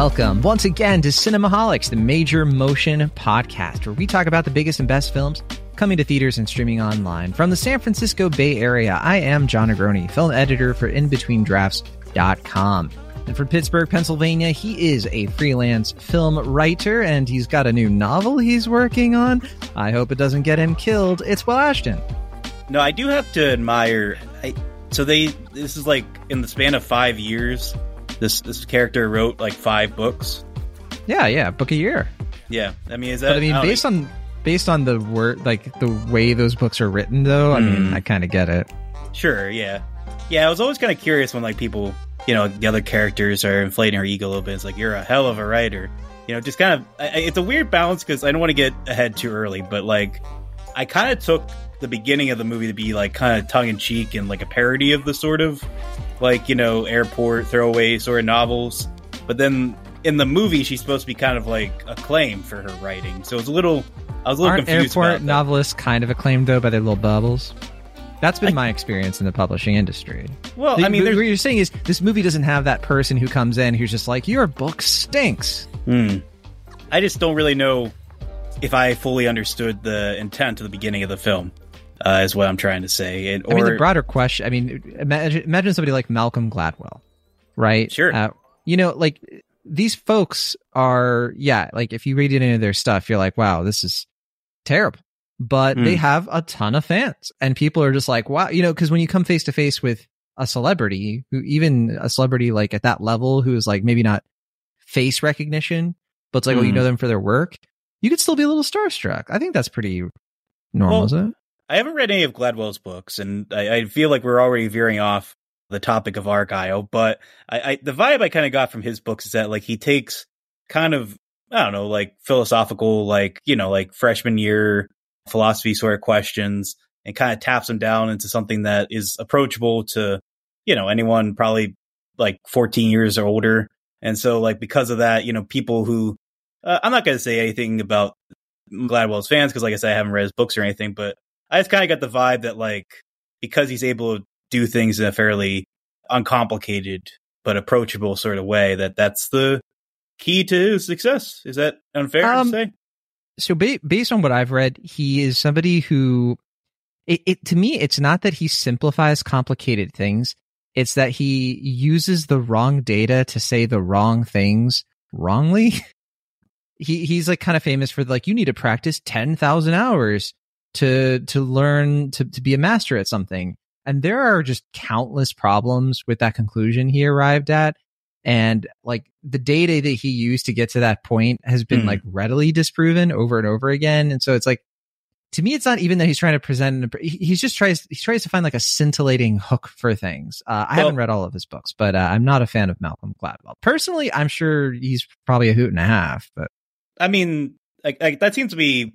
Welcome once again to Cinemaholics, the major motion podcast, where we talk about the biggest and best films coming to theaters and streaming online. From the San Francisco Bay Area, I am Jon Negroni, film editor for InBetweenDrafts.com. And from Pittsburgh, Pennsylvania, he is a freelance film writer and he's got a new novel he's working on. I hope it doesn't get him killed. It's Will Ashton. No, I do have to admire. I, so they this is like in the span of five years. This this character wrote like five books. Yeah, yeah, book a year. Yeah, I mean, is that? But I mean, I based on based on the word, like the way those books are written, though, I mean, Mm. I kind of get it. Sure, yeah, yeah. I was always kind of curious when like people, you know, the other characters are inflating her ego a little bit. It's like you're a hell of a writer. You know, just kind of. I- it's a weird balance because I don't want to get ahead too early, but like, I kind of took the beginning of the movie to be like kind of tongue in cheek and like a parody of the sort of like you know airport throwaway sort of novels. But then in the movie, she's supposed to be kind of like acclaimed for her writing. So it's a little. I was a little Aren't confused airport novelists kind of acclaimed though by their little bubbles? That's been my experience in the publishing industry. Well, The- I mean, what you're saying is this movie doesn't have that person who comes in who's just like, "Your book stinks." Hmm. I just don't really know if I fully understood the intent of the beginning of the film. Uh, is what I'm trying to say. And, or I mean, the broader question. I mean, imagine, imagine somebody like Malcolm Gladwell, right? Sure. Uh, you know, like these folks are, yeah. Like if you read any of their stuff, you're like, wow, this is terrible. But they Mm. have a ton of fans, and people are just like, wow, you know, because when you come face to face with a celebrity, who even a celebrity like at that level, who is like maybe not face recognition, but it's like, oh, you Mm. know them for their work, you could still be a little starstruck. I think that's pretty normal, Well, isn't it? I haven't read any of Gladwell's books, and I, I feel like we're already veering off the topic of Argylle. But I, I the vibe I kind of got from his books is that like he takes kind of I don't know like philosophical like you know like freshman year philosophy sort of questions and kind of taps them down into something that is approachable to you know anyone probably like 14 years or older. And so like because of that, you know, people who uh, I'm not going to say anything about Gladwell's fans because like I said, I haven't read his books or anything, but I just kind of got the vibe that like because he's able to do things in a fairly uncomplicated but approachable sort of way that that's the key to his success. Is that unfair Um, to say? so ba- based on what I've read, he is somebody who it, it to me it's not that he simplifies complicated things, it's that he uses the wrong data to say the wrong things wrongly. he he's like kind of famous for like you need to practice 10,000 hours to to learn to to be a master at something. And there are just countless problems with that conclusion he arrived at and like the data that he used to get to that point has been Hmm. like readily disproven over and over again and so it's like to me it's not even that he's trying to present he's just tries he tries to find like a scintillating hook for things uh, i Well- haven't read all of his books but uh, i'm not a fan of malcolm gladwell personally i'm sure he's probably a hoot and a half but I mean, like, like that seems to be.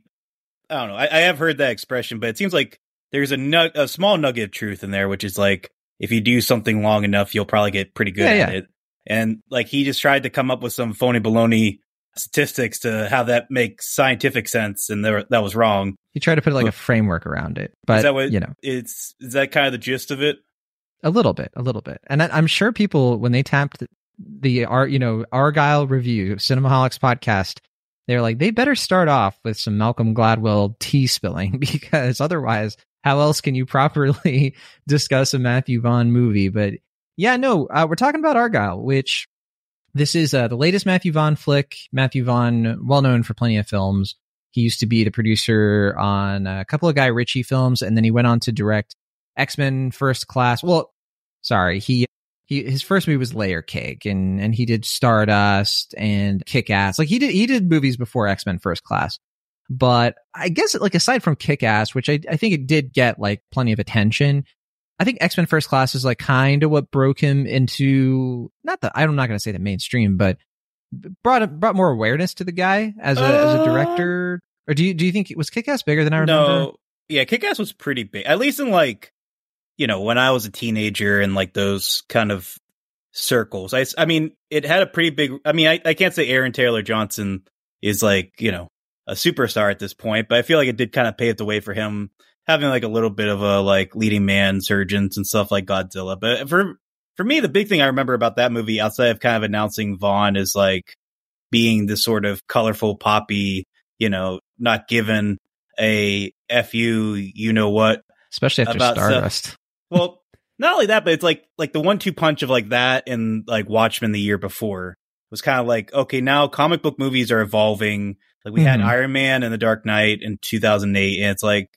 I don't know. I, I have heard that expression, but it seems like there's a a small nugget of truth in there, which is like if you do something long enough, you'll probably get pretty good Yeah, at yeah. it. And like he just tried to come up with some phony baloney statistics to have that make scientific sense, and there, that was wrong. he tried to put like a framework around it but is that what you know It's is that kind of the gist of it? A little bit, a little bit. And I, I'm sure people, when they tapped the Ar, you know, Argylle review, Cinemaholics podcast, they're like, they better start off with some Malcolm Gladwell tea spilling because otherwise, how else can you properly discuss a Matthew Vaughn movie? But yeah, no, uh, we're talking about Argylle, which this is uh, the latest Matthew Vaughn flick. Matthew Vaughn, well known for plenty of films. He used to be the producer on a couple of Guy Ritchie films, and then he went on to direct X Men First Class. Well, sorry, he he his first movie was Layer Cake, and and he did Stardust and Kick Ass. Like he did he did movies before X Men First Class, but I guess like aside from Kick Ass, which I I think it did get like plenty of attention. I think X Men First Class is like kind of what broke him into not the I'm not going to say the mainstream, but brought brought more awareness to the guy as a as a Uh, director. Or do you do you think it was Kick Ass bigger than I remember? No, yeah, Kick Ass was pretty big. At least in like, you know, when I was a teenager and like those kind of circles. I, I mean, it had a pretty big. I mean, I, I can't say Aaron Taylor Johnson is like you know a superstar at this point, but I feel like it did kind of pave the way for him having like a little bit of a like leading man surgeons and stuff like Godzilla. But for for me, the big thing I remember about that movie, outside of kind of announcing Vaughn, is like being this sort of colorful, poppy, you know, not given a fu, you know what, especially after Stardust. Stuff. Well, not only that, but it's like like the one two punch of like that and like Watchmen the year before was kind of like okay, now comic book movies are evolving. Like we mm-hmm. had Iron Man and The Dark Knight in 2008, and it's like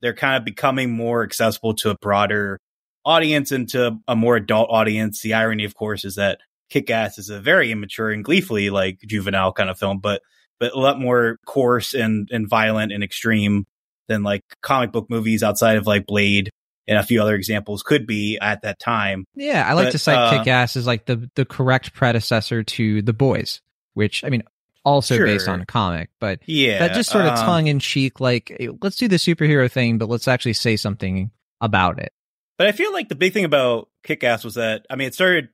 they're kind of becoming more accessible to a broader audience and to a more adult audience. The irony, of course, is that Kick Ass is a very immature and gleefully like juvenile kind of film, but but a lot more coarse and and violent and extreme than like comic book movies outside of like Blade and a few other examples could be at that time. Yeah, I like but, to cite uh, Kick Ass as like the the correct predecessor to The Boys, which I mean also sure. based on a comic, but yeah, that just sort of um, tongue in cheek, like let's do the superhero thing, but let's actually say something about it. But I feel like the big thing about Kick Ass was that I mean it started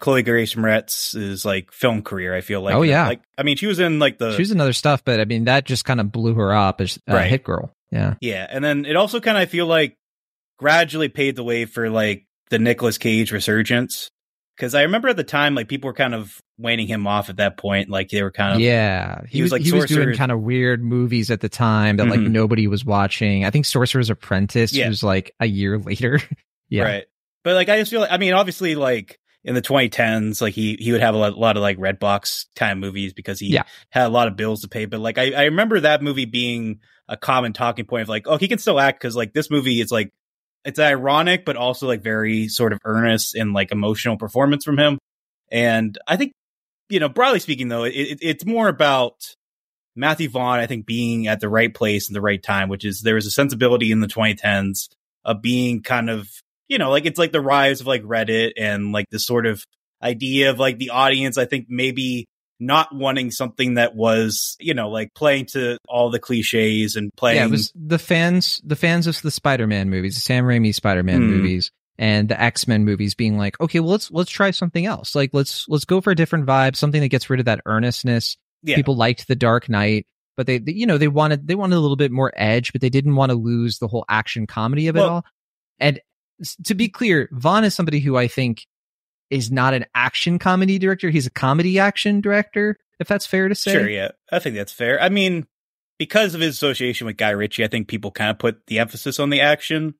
Chloe Grace Moretz's like film career. I feel like. Oh yeah. Like I mean, she was in like the. She was in other stuff, but I mean that just kind of blew her up as a right. hit girl. Yeah. Yeah, and then it also kind of I feel like gradually paved the way for like the Nicolas Cage resurgence. Because I remember at the time, like people were kind of waning him off at that point. Like they were kind of yeah. He, he was, like he was doing kind of weird movies at the time that mm-hmm. like nobody was watching. I think Sorcerer's Apprentice yeah. was like a year later. yeah, right. But like I just feel like I mean, obviously, like in the 2010s, like he he would have a lot, a lot of like Redbox kind of movies because he yeah. had a lot of bills to pay. But like I, I remember that movie being a common talking point of like, oh, he can still act because like this movie is like it's ironic, but also like very sort of earnest and like emotional performance from him. And I think, you know, broadly speaking, though, it, it, it's more about Matthew Vaughn, I think, being at the right place in the right time, which is there was a sensibility in the 2010s of being kind of, you know, like it's like the rise of like Reddit and like the sort of idea of like the audience, I think maybe not wanting something that was, you know, like playing to all the cliches and playing. Yeah, it was the fans, the fans of the Spider-Man movies, the Sam Raimi Spider-Man mm. movies, and the X-Men movies being like, okay, well let's let's try something else. Like let's let's go for a different vibe, something that gets rid of that earnestness. Yeah. People liked The Dark Knight, but they, they, you know, they wanted they wanted a little bit more edge, but they didn't want to lose the whole action comedy of it all. And to be clear, Vaughn is somebody who I think is not an action comedy director. He's a comedy action director, if that's fair to say. Sure, yeah. I think that's fair. I mean, because of his association with Guy Ritchie, I think people kind of put the emphasis on the action.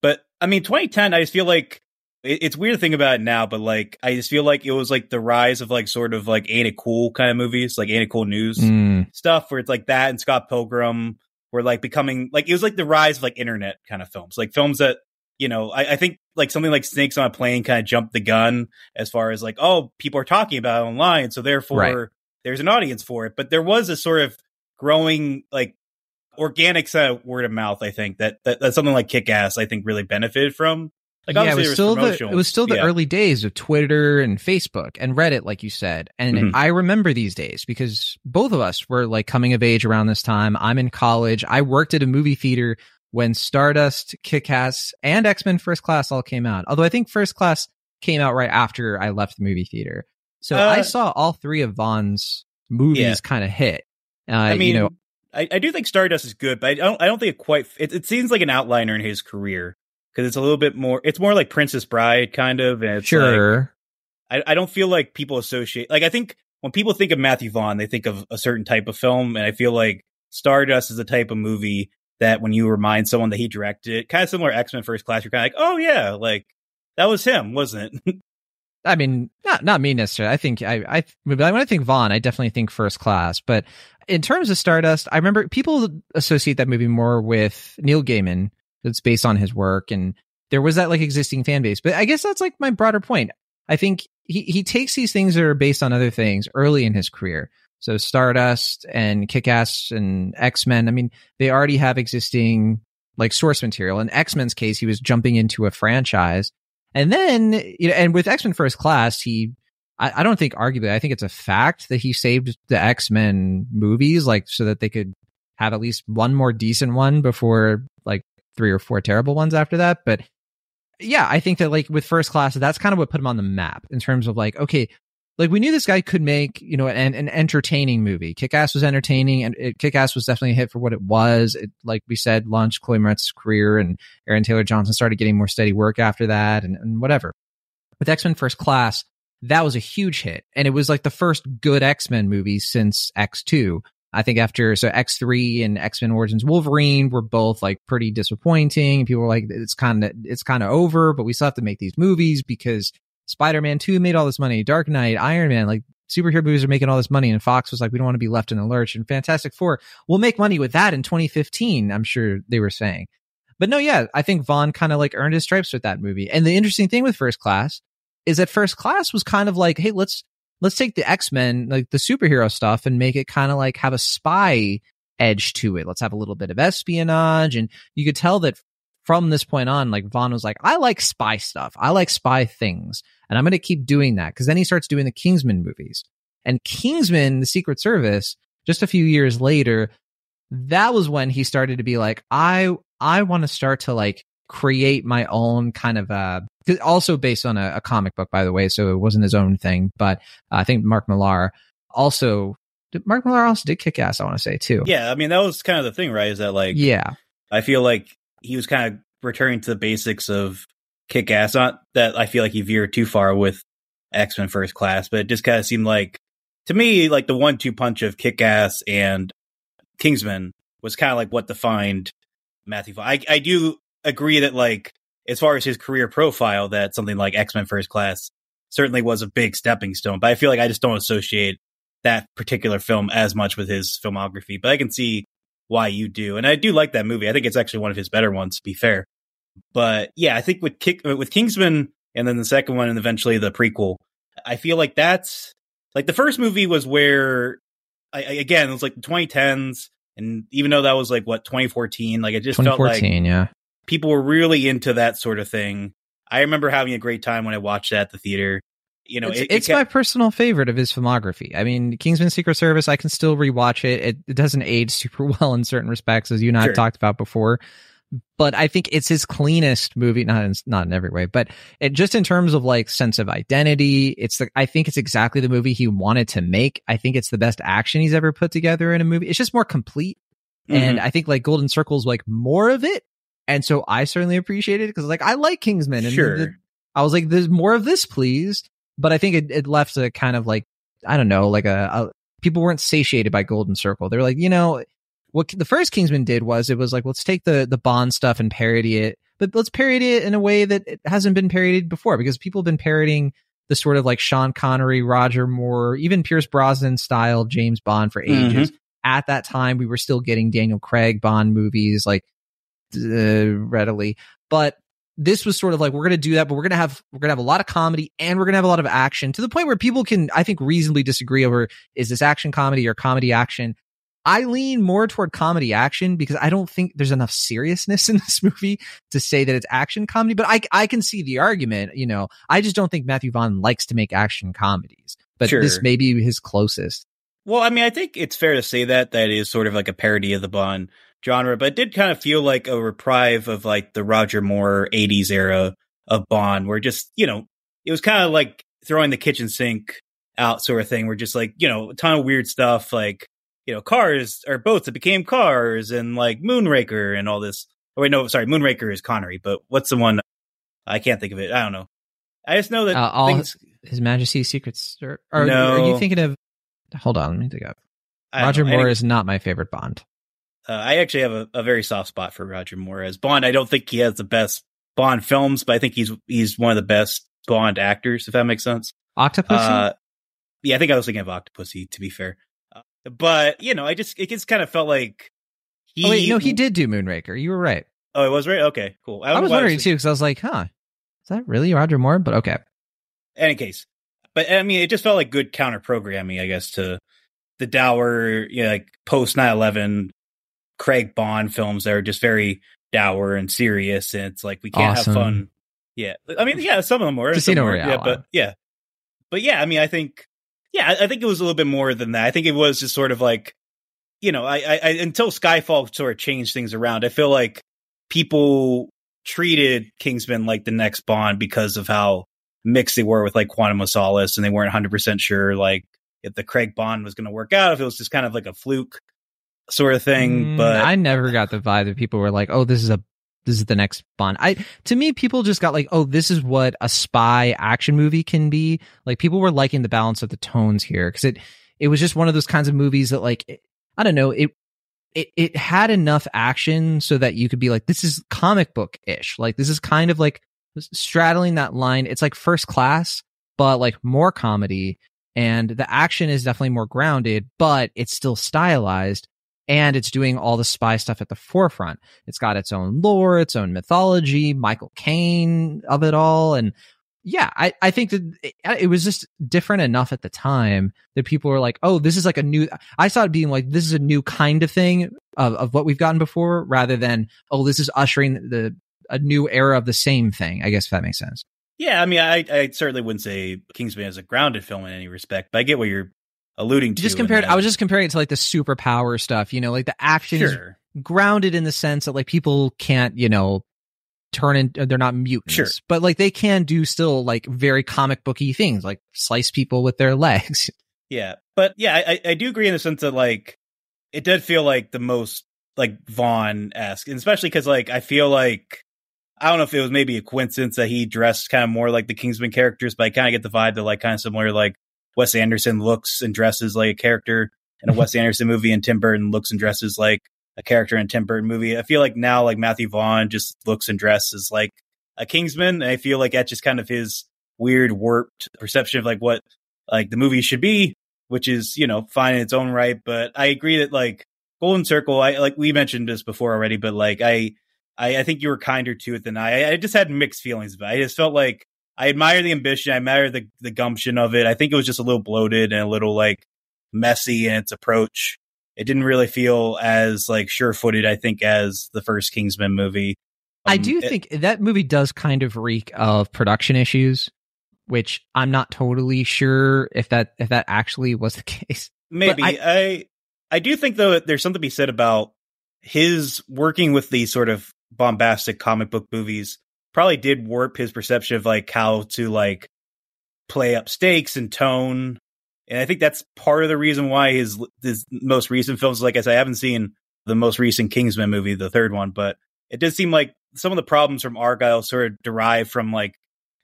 But I mean, 2010, I just feel like it's weird to think about it now, but like, I just feel like it was like the rise of like sort of like Ain't It Cool kind of movies, like Ain't It Cool News mm. stuff, where it's like that and Scott Pilgrim were like becoming like, it was like the rise of like internet kind of films, like films that you know, I, I, think like something like Snakes on a Plane kind of jumped the gun as far as like, oh, people are talking about it online, so therefore right. there's an audience for it. But there was a sort of growing like organic set of word of mouth. I think that that, that something like Kick Ass, I think, really benefited from. Like yeah, it was, still the it was still the yeah. early days of Twitter and Facebook and Reddit, like you said. And mm-hmm. I remember these days because both of us were like coming of age around this time. I'm in college. I worked at a movie theater when Stardust, Kick-Ass, and X-Men First Class all came out. Although I think First Class came out right after I left the movie theater. So uh, I saw all three of Vaughn's movies yeah. kind of hit. Uh, I mean, you know, I, I do think Stardust is good, but I don't I don't think it quite it, it seems like an outliner in his career because it's a little bit more it's more like Princess Bride kind of and sure. Like, I I don't feel like people associate like I think when people think of Matthew Vaughn they think of a certain type of film and I feel like Stardust is the type of movie that when you remind someone that he directed kind of similar X Men First Class, you're kind of like, oh yeah, like that was him, wasn't it? I mean, not not me necessarily. I think I I when I think Vaughn, I definitely think First Class. But in terms of Stardust, I remember people associate that movie more with Neil Gaiman. That's based on his work, and there was that like existing fan base. But I guess that's like my broader point. I think he he takes these things that are based on other things early in his career. So Stardust and Kick-Ass and X-Men, I mean, they already have existing like source material. In X-Men's case, he was jumping into a franchise. And then, you know, and with X-Men First Class, he, I, I don't think arguably, I think it's a fact that he saved the X-Men movies, like so that they could have at least one more decent one before like three or four terrible ones after that. But yeah, I think that like with First Class, that's kind of what put him on the map in terms of like, okay, like we knew this guy could make you know an, an entertaining movie kick-ass was entertaining and it, kick-ass was definitely a hit for what it was it, like we said launched chloe moretz's career and aaron taylor johnson started getting more steady work after that and, and whatever with X Men First Class, that was a huge hit, and it was like the first good X Men movie since X Two. I think after so X three and X Men Origins Wolverine were both like pretty disappointing. People were like, it's kind of it's kind of over, but we still have to make these movies because Spider Man two made all this money, Dark Knight, Iron Man, like superhero movies are making all this money, and Fox was like, we don't want to be left in the lurch. And Fantastic Four, we'll make money with that in 2015. I'm sure they were saying, but no, yeah, I think Vaughn kind of like earned his stripes with that movie. And the interesting thing with First Class is that First Class was kind of like, hey, let's let's take the X-Men, like the superhero stuff and make it kind of like have a spy edge to it. Let's have a little bit of espionage. And you could tell that from this point on, like Vaughn was like, I like spy stuff. I like spy things. And I'm going to keep doing that. Cause then he starts doing the Kingsman movies and Kingsman, the Secret Service, just a few years later, that was when he started to be like, I, I want to start to like create my own kind of uh also based on a, a, comic book by the way so it wasn't his own thing but uh, i think mark millar also mark millar also did kick ass i want to say too yeah i mean that was kind of the thing right is that like yeah i feel like he was kind of returning to the basics of kick ass not that i feel like he veered too far with x-men first class but it just kind of seemed like to me like the one-two punch of kick ass and kingsman was kind of like what defined matthew I, I do agree that like as far as his career profile, that something like X Men First Class certainly was a big stepping stone. But I feel like I just don't associate that particular film as much with his filmography. But I can see why you do, and I do like that movie. I think it's actually one of his better ones, to be fair. But yeah, I think with Kick, with Kingsman, and then the second one, and eventually the prequel, I feel like that's like the first movie was where I, again it was like the 2010s, and even though that was like what 2014, like it just felt like yeah people were really into that sort of thing. I remember having a great time when I watched that at the theater. You know, it's, it, it's kept- my personal favorite of his filmography. I mean, Kingsman Secret Service, I can still rewatch it. It, it doesn't age super well in certain respects, as you and I sure. have talked about before. But I think it's his cleanest movie, not in, not in every way, but it just in terms of like sense of identity. It's the, I think it's exactly the movie he wanted to make. I think it's the best action he's ever put together in a movie. It's just more complete. Mm-hmm. And I think like Golden Circle's like more of it, and so I certainly appreciate it because like I like Kingsman and sure. the, I was like, there's more of this, please. But I think it, it left a kind of like, I don't know, like a, a people weren't satiated by Golden Circle. They were like, you know, what the first Kingsman did was it was like, let's take the, the Bond stuff and parody it, but let's parody it in a way that it hasn't been parodied before because people have been parodying the sort of like Sean Connery, Roger Moore, even Pierce Brosnan style James Bond for ages. Mm-hmm. At that time, we were still getting Daniel Craig Bond movies. Like uh, readily. But this was sort of like we're going to do that, but we're going to have we're going to have a lot of comedy and we're going to have a lot of action to the point where people can, I think, reasonably disagree over is this action comedy or comedy action. I lean more toward comedy action because I don't think there's enough seriousness in this movie to say that it's action comedy. But I I can see the argument. You know, I just don't think Matthew Vaughn likes to make action comedies. But sure. this may be his closest. Well, I mean, I think it's fair to say that that is sort of like a parody of the Bond genre, but it did kind of feel like a reprieve of like the Roger Moore 80s era of Bond, where just, you know, it was kind of like throwing the kitchen sink out sort of thing, where just like, you know, a ton of weird stuff like, you know, cars or boats that became cars and like Moonraker and all this. Oh, wait, no, sorry, Moonraker is Connery, but what's the one? I can't think of it. I don't know. I just know that uh, all things... His Majesty's Secrets. Or, or no. are you thinking of? Hold on, let me think of. Roger Moore is not my favorite Bond. Uh, I actually have a, a, very soft spot for Roger Moore as Bond. I don't think he has the best Bond films, but I think he's he's one of the best Bond actors, if that makes sense. Octopussy. Uh, yeah, I think I was thinking of Octopussy. To be fair, uh, but you know, I just it just kind of felt like he. Oh, wait, no, he did do Moonraker. You were right. Oh, it was right. Okay, cool. I, I was wondering too because I was like, huh, is that really Roger Moore? But okay. Any case, but I mean, it just felt like good counter programming, I guess, to the dour, you know, like post 9-11 Craig Bond films that are just very dour and serious, and it's like we can't awesome. have fun. Yeah, I mean, yeah, some of them were. Casino were, Royale. Yeah, but yeah, but yeah, I mean, I think, yeah, I, I, think it was a little bit more than that. I think it was just sort of like, you know, I, I, I until Skyfall sort of changed things around. I feel like people treated Kingsman like the next Bond because of how mixed they were with like Quantum of Solace, and they weren't 100 percent sure like if the Craig Bond was going to work out, if it was just kind of like a fluke sort of thing. Mm, but I never got the vibe that people were like, "Oh, this is a this is the next Bond. I to me, people just got like, oh, this is what a spy action movie can be. Like people were liking the balance of the tones here because it it was just one of those kinds of movies that like I don't know it. It, it had enough action so that you could be like, this is comic book ish. Like, this is kind of like straddling that line. It's like first class, but like more comedy. And the action is definitely more grounded, but it's still stylized and it's doing all the spy stuff at the forefront. It's got its own lore, its own mythology, Michael Caine of it all. And yeah, I, I think that it, it, was just different enough at the time that people were like, oh, this is like a new, I saw it being like, this is a new kind of thing of, of what we've gotten before rather than, oh, this is ushering the, a new era of the same thing. I guess if that makes sense. Yeah. I mean, I, I certainly wouldn't say Kingsman is a grounded film in any respect, but I get what you're alluding to. Just compared, I was just comparing it to like the superpower stuff, you know, like the action sure. is grounded in the sense that like people can't, you know, turn in, uh, they're not mutants, sure. but like they can do still like very comic booky things, like slice people with their legs. Yeah. But yeah, I, I do agree in the sense that like it did feel like the most like Vaughn esque, especially because like I feel like I don't know if it was maybe a coincidence that he dressed kind of more like the Kingsman characters, but I kind of get the vibe that like kind of similar like Wes Anderson looks and dresses like a character in a Wes Anderson movie, and Tim Burton looks and dresses like a character in a Tim Burton movie. I feel like now, like Matthew Vaughn just looks and dresses like a Kingsman. And I feel like that's just kind of his weird, warped perception of like what like the movie should be, which is you know fine in its own right. But I agree that like Golden Circle, I like we mentioned this before already, but like I. I, I think you were kinder to it than I. I just had mixed feelings about it. I just felt like I admire the ambition. I admire the the gumption of it. I think it was just a little bloated and a little like messy in its approach. It didn't really feel as like sure footed. I think as the first Kingsman movie. Um, I do it, think that movie does kind of reek of production issues, which I'm not totally sure if that if that actually was the case. Maybe I, I I do think though there's something to be said about his working with these sort of bombastic comic book movies probably did warp his perception of like how to like play up stakes and tone. And I think that's part of the reason why his his most recent films, like I said, I haven't seen the most recent Kingsman movie, the third one, but it did seem like some of the problems from Argylle sort of derive from like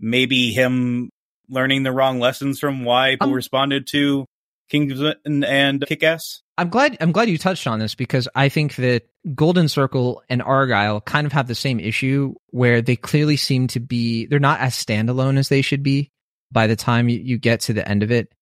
maybe him learning the wrong lessons from why people um, responded to Kingsman and Kick Ass. I'm glad I'm glad you touched on this because I think that Golden Circle and Argylle kind of have the same issue where they clearly seem to be they're not as standalone as they should be by the time you, get to the end of it.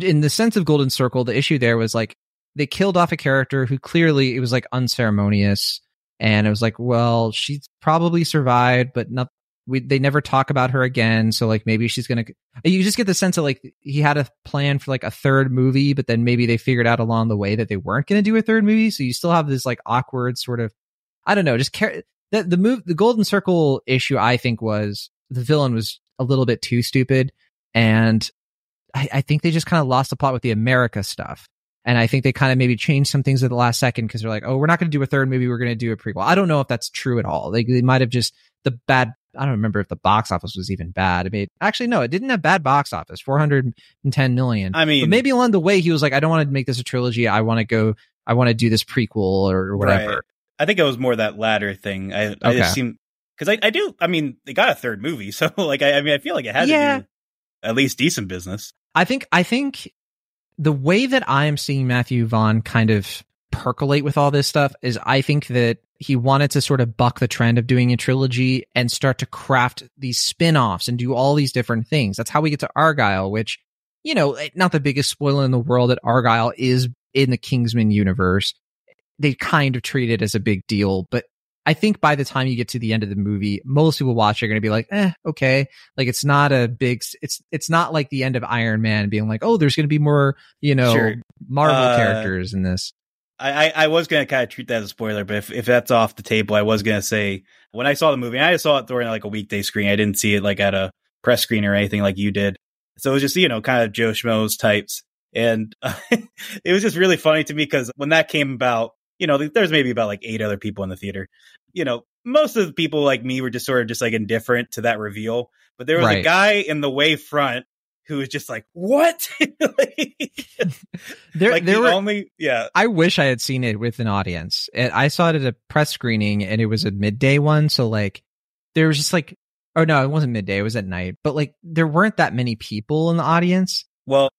In the sense of Golden Circle, the issue there was like they killed off a character who clearly it was like unceremonious and it was like, well, she's probably survived, but not we they never talk about her again. So like maybe she's gonna. You just get the sense of like he had a plan for like a third movie, but then maybe they figured out along the way that they weren't gonna do a third movie. So you still have this like awkward sort of. I don't know. Just care. The the move the Golden Circle issue I think was the villain was a little bit too stupid, and I, I think they just kind of lost the plot with the America stuff. And I think they kind of maybe changed some things at the last second because they're like, oh, we're not going to do a third movie. We're going to do a prequel. I don't know if that's true at all. They, they might have just the bad I don't remember if the box office was even bad. I mean, actually, no, it didn't have bad box office, 410 million. I mean, but maybe along the way, he was like, I don't want to make this a trilogy. I want to go, I want to do this prequel or, whatever. Right. I think it was more that latter thing. I, I just seem, cause I, I do, I mean, they got a third movie. So like, I, I mean, I feel like it had yeah. to do at least decent business. I think, I think the way that I am seeing Matthew Vaughn kind of percolate with all this stuff is I think that he wanted to sort of buck the trend of doing a trilogy and start to craft these spin-offs and do all these different things. That's how we get to Argylle, which, you know, eh, not the biggest spoiler in the world that Argylle is in the Kingsman universe. They kind of treat it as a big deal, but I think by the time you get to the end of the movie, most people watch are going to be like, eh, okay. Like it's not a big, it's, it's not like the end of Iron Man being like, oh, there's going to be more, you know, sure. Marvel uh, characters in this. I, I was gonna kind of treat that as a spoiler, but if, if that's off the table, I was gonna say when I saw the movie, I saw it during like a weekday screen. I didn't see it like at a press screen or anything like you did. So it was just you know kind of Joe Schmoes types, and uh, it was just really funny to me because when that came about, you know, there's maybe about like eight other people in the theater. You know, most of the people like me were just sort of just like indifferent to that reveal, but there was right. a guy in the way front who was just like, "What?" like, there, like there the were. only yeah. I wish I had seen it with an audience. I saw it at a press screening, and it was a midday one. So like, there was just like, oh no, it wasn't midday. It was at night. But like, there weren't that many people in the audience. Well,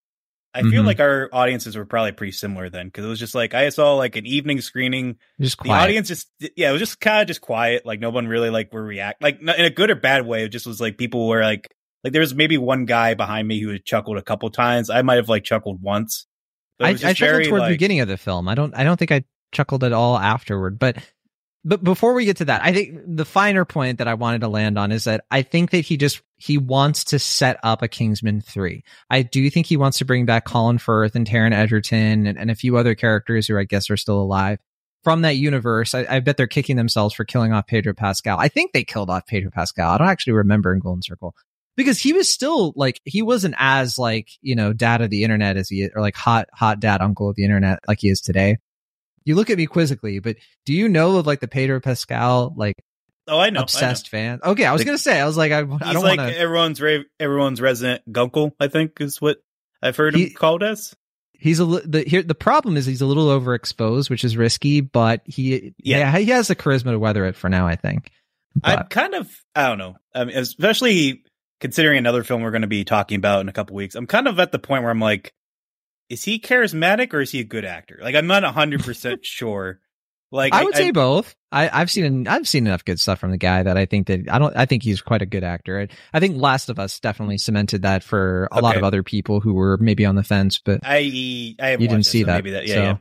I feel Mhm. like our audiences were probably pretty similar then because it was just like I saw like an evening screening. Just quiet. The audience just yeah, it was just kind of just quiet. Like no one really like were react like in a good or bad way. It just was like people were like like there was maybe one guy behind me who had chuckled a couple times. I might have like chuckled once. I, was I chuckled very, toward the beginning of the film. I don't. I don't think I chuckled at all afterward. But but before we get to that, I think the finer point that I wanted to land on is that I think that he just he wants to set up a Kingsman three. I do think he wants to bring back Colin Firth and Taron Egerton and, and a few other characters who I guess are still alive from that universe. I, I bet they're kicking themselves for killing off Pedro Pascal. I think they killed off Pedro Pascal. I don't actually remember in Golden Circle because he was still like he wasn't as like you know dad of the internet as he or like hot hot dad uncle of the internet like he is today. You look at me quizzically, but do you know of like the Pedro Pascal like Oh, I know. obsessed fan? Okay, I was The- gonna say I was like I, I I don't like want to. everyone's ra- everyone's resident gunkle. I think is what I've heard He- him called as. He's a li- the here the problem is he's a little overexposed, which is risky, but he Yeah. yeah, he has the charisma to weather it for now. I think. I'm kind of I don't know. I mean, especially considering another film we're going to be talking about in a couple weeks. I'm kind of at the point where I'm like, is he charismatic or is he a good actor? Like I'm not hundred percent sure. Like I would say both. I, I've seen I've seen enough good stuff from the guy that I think that I don't I think he's quite a good actor. I, I think Last of Us definitely cemented that for a lot of other people who were maybe on the fence, but I I you didn't see so that. Maybe that yeah, so yeah.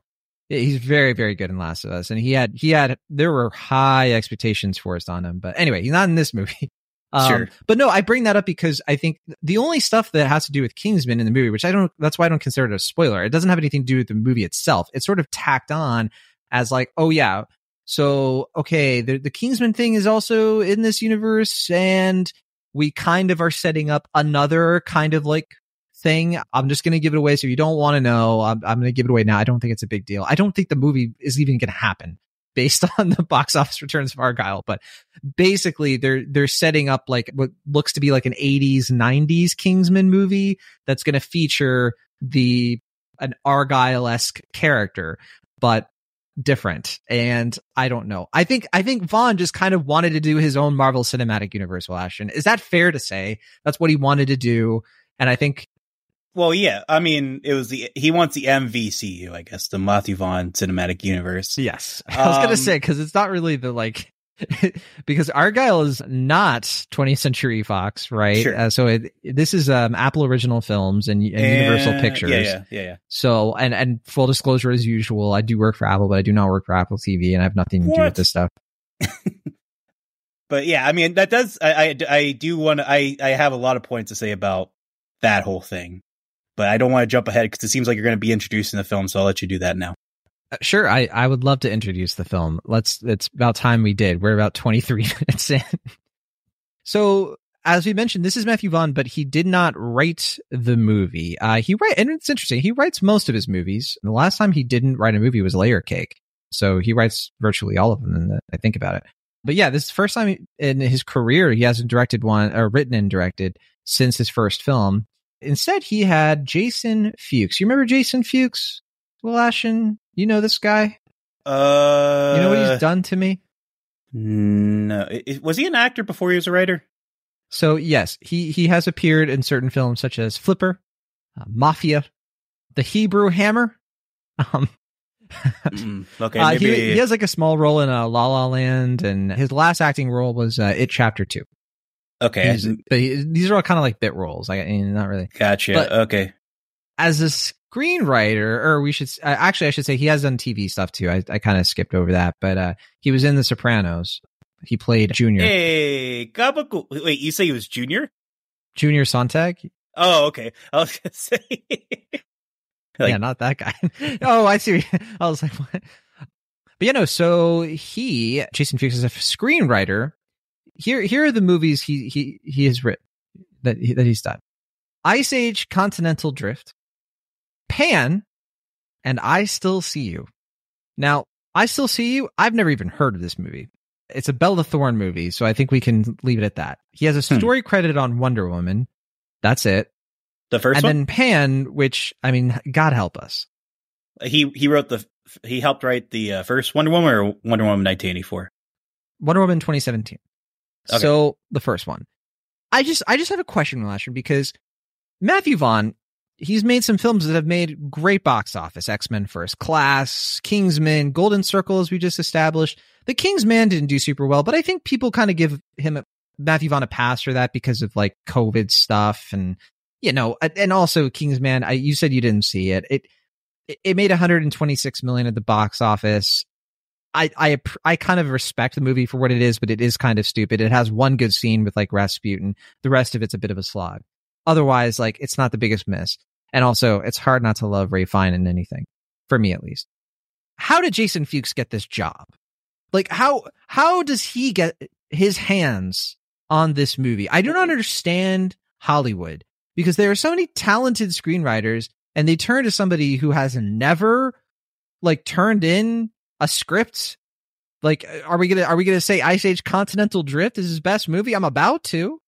yeah, he's very very good in Last of Us, and he had he had there were high expectations forced on him. But anyway, he's not in this movie. Um, Sure. But no, I bring that up because I think the only stuff that has to do with Kingsman in the movie, which I don't, that's why I don't consider it a spoiler. It doesn't have anything to do with the movie itself. It's sort of tacked on as like, oh yeah, so okay, the the Kingsman thing is also in this universe, and we kind of are setting up another kind of like thing. I'm just going to give it away. So if you don't want to know, I'm, I'm going to give it away now. I don't think it's a big deal. I don't think the movie is even going to happen based on the box office returns of Argylle, but basically they're, they're setting up like what looks to be like an 80s, 90s Kingsman movie that's going to feature the, an Argylle-esque character, but different. And I don't know. I think, I think Vaughn just kind of wanted to do his own Marvel Cinematic Universe, Will Ashton. Is that fair to say? That's what he wanted to do. And I think Well, yeah. I mean, it was the he wants the MVCU, I guess, the Matthew Vaughn Cinematic Universe. Yes. I was going Um, to say, because it's not really the like, because Argylle is not 20th Century Fox, right? Sure. Uh, so it, this is um, Apple Original Films and, and Universal Pictures. Yeah, yeah, yeah, yeah. So, and, and full disclosure as usual, I do work for Apple, but I do not work for Apple TV and I have nothing to do with this stuff. But yeah, I mean, that does. I I, I do want to. I I have a lot of points to say about that whole thing, but I don't want to jump ahead because it seems like you're going to be introducing the film, so I'll let you do that now. Uh, Sure, I, I would love to introduce the film. Let's. It's about time we did. We're about twenty three minutes in. So, as we mentioned, this is Matthew Vaughn, but he did not write the movie. Uh, he write, and it's interesting. He writes most of his movies. The last time he didn't write a movie was Layer Cake, so he writes virtually all of them. And I think about it. But yeah, this is the first time in his career he hasn't directed one or written and directed since his first film. Instead, he had Jason Fuchs. You remember Jason Fuchs? Will Ashton, you know this guy? Uh, You know what he's done to me? No, was he an actor before he was a writer? So yes, he he has appeared in certain films such as Flipper, uh, Mafia, The Hebrew Hammer. Um, Mm, okay, uh, maybe. he, he has like a small role in uh, La La Land, and his last acting role was uh, It Chapter Two. Okay, he- these are all kind of like bit roles. I mean, not really. gotcha. but- okay, As a screenwriter, or we should uh, actually, I should say he has done TV stuff too. I, I kind of skipped over that, but uh, he was in The Sopranos. He played Junior, hey, Gabagool. Wait, you say he was junior? Junior Sontag. Oh, okay. I was gonna say. Like- yeah, not that guy. oh, I see. I was like, what? But you know, so he, Jason Fuchs, is a screenwriter. Here, here are the movies he he he has written that he, that he's done: Ice Age, Continental Drift, Pan, and I Still See You. Now, I Still See You. I've never even heard of this movie. It's a Bella Thorne movie, so I think we can leave it at that. He has a Hmm. story credited on Wonder Woman. That's it. The first and one. then Pan, which I mean, God help us. he he wrote the he helped write the uh, first Wonder Woman or Wonder Woman 1984. Wonder Woman 2017. Okay. So the first one. I just I just have a question, Lashon, because Matthew Vaughn, he's made some films that have made great box office. X-Men First Class, Kingsman, Golden Circle, as we just established. The King's Man didn't do super well, but I think people kind of give him a, Matthew Vaughn a pass for that because of like COVID stuff and you know, and also Kingsman. I, you said you didn't see it. It it made 126 million at the box office. I I I kind of respect the movie for what it is, but it is kind of stupid. It has one good scene with like Rasputin. The rest of it's a bit of a slog. Otherwise, like it's not the biggest miss. And also, it's hard not to love Ralph Fiennes in anything, for me at least. How did Jason Fuchs get this job? Like how how does he get his hands on this movie? I do not understand Hollywood because there are so many talented screenwriters and they turn to somebody who has never like turned in a script. Like, are we gonna are we gonna say Ice Age Continental Drift is his best movie? I'm about to.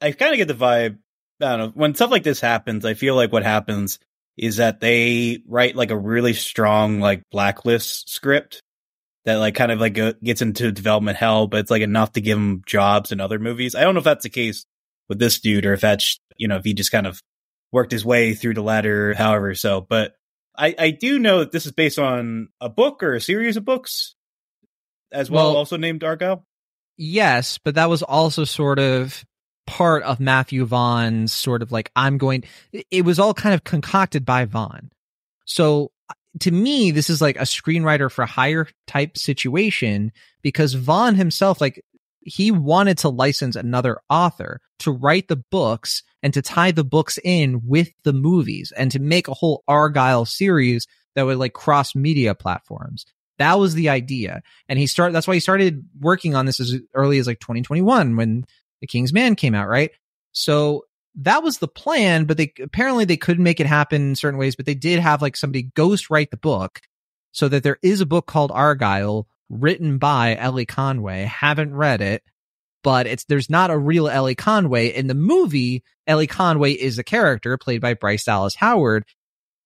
I kind of get the vibe. I don't know when stuff like this happens. I feel like what happens is that they write like a really strong like blacklist script that like kind of like uh, gets into development hell, but it's like enough to give him jobs in other movies. I don't know if that's the case with this dude or if that's you know if he just kind of worked his way through the ladder, however so. But I I do know that this is based on a book or a series of books as well, Well- also named Argylle. Yes, but that was also sort of part of Matthew Vaughn's sort of like I'm going. It was all kind of concocted by Vaughn. So uh, to me, this is like a screenwriter for hire type situation because Vaughn himself, like he wanted to license another author to write the books and to tie the books in with the movies and to make a whole Argylle series that would like cross media platforms. That was the idea. And he started, that's why he started working on this as early as like 2021 when The King's Man came out, right? So that was the plan, but they apparently they couldn't make it happen in certain ways, but they did have like somebody ghost write the book so that there is a book called Argyle written by Elly Conway. Haven't read it, but it's there's not a real Elly Conway in the movie. Elly Conway is a character played by Bryce Dallas Howard.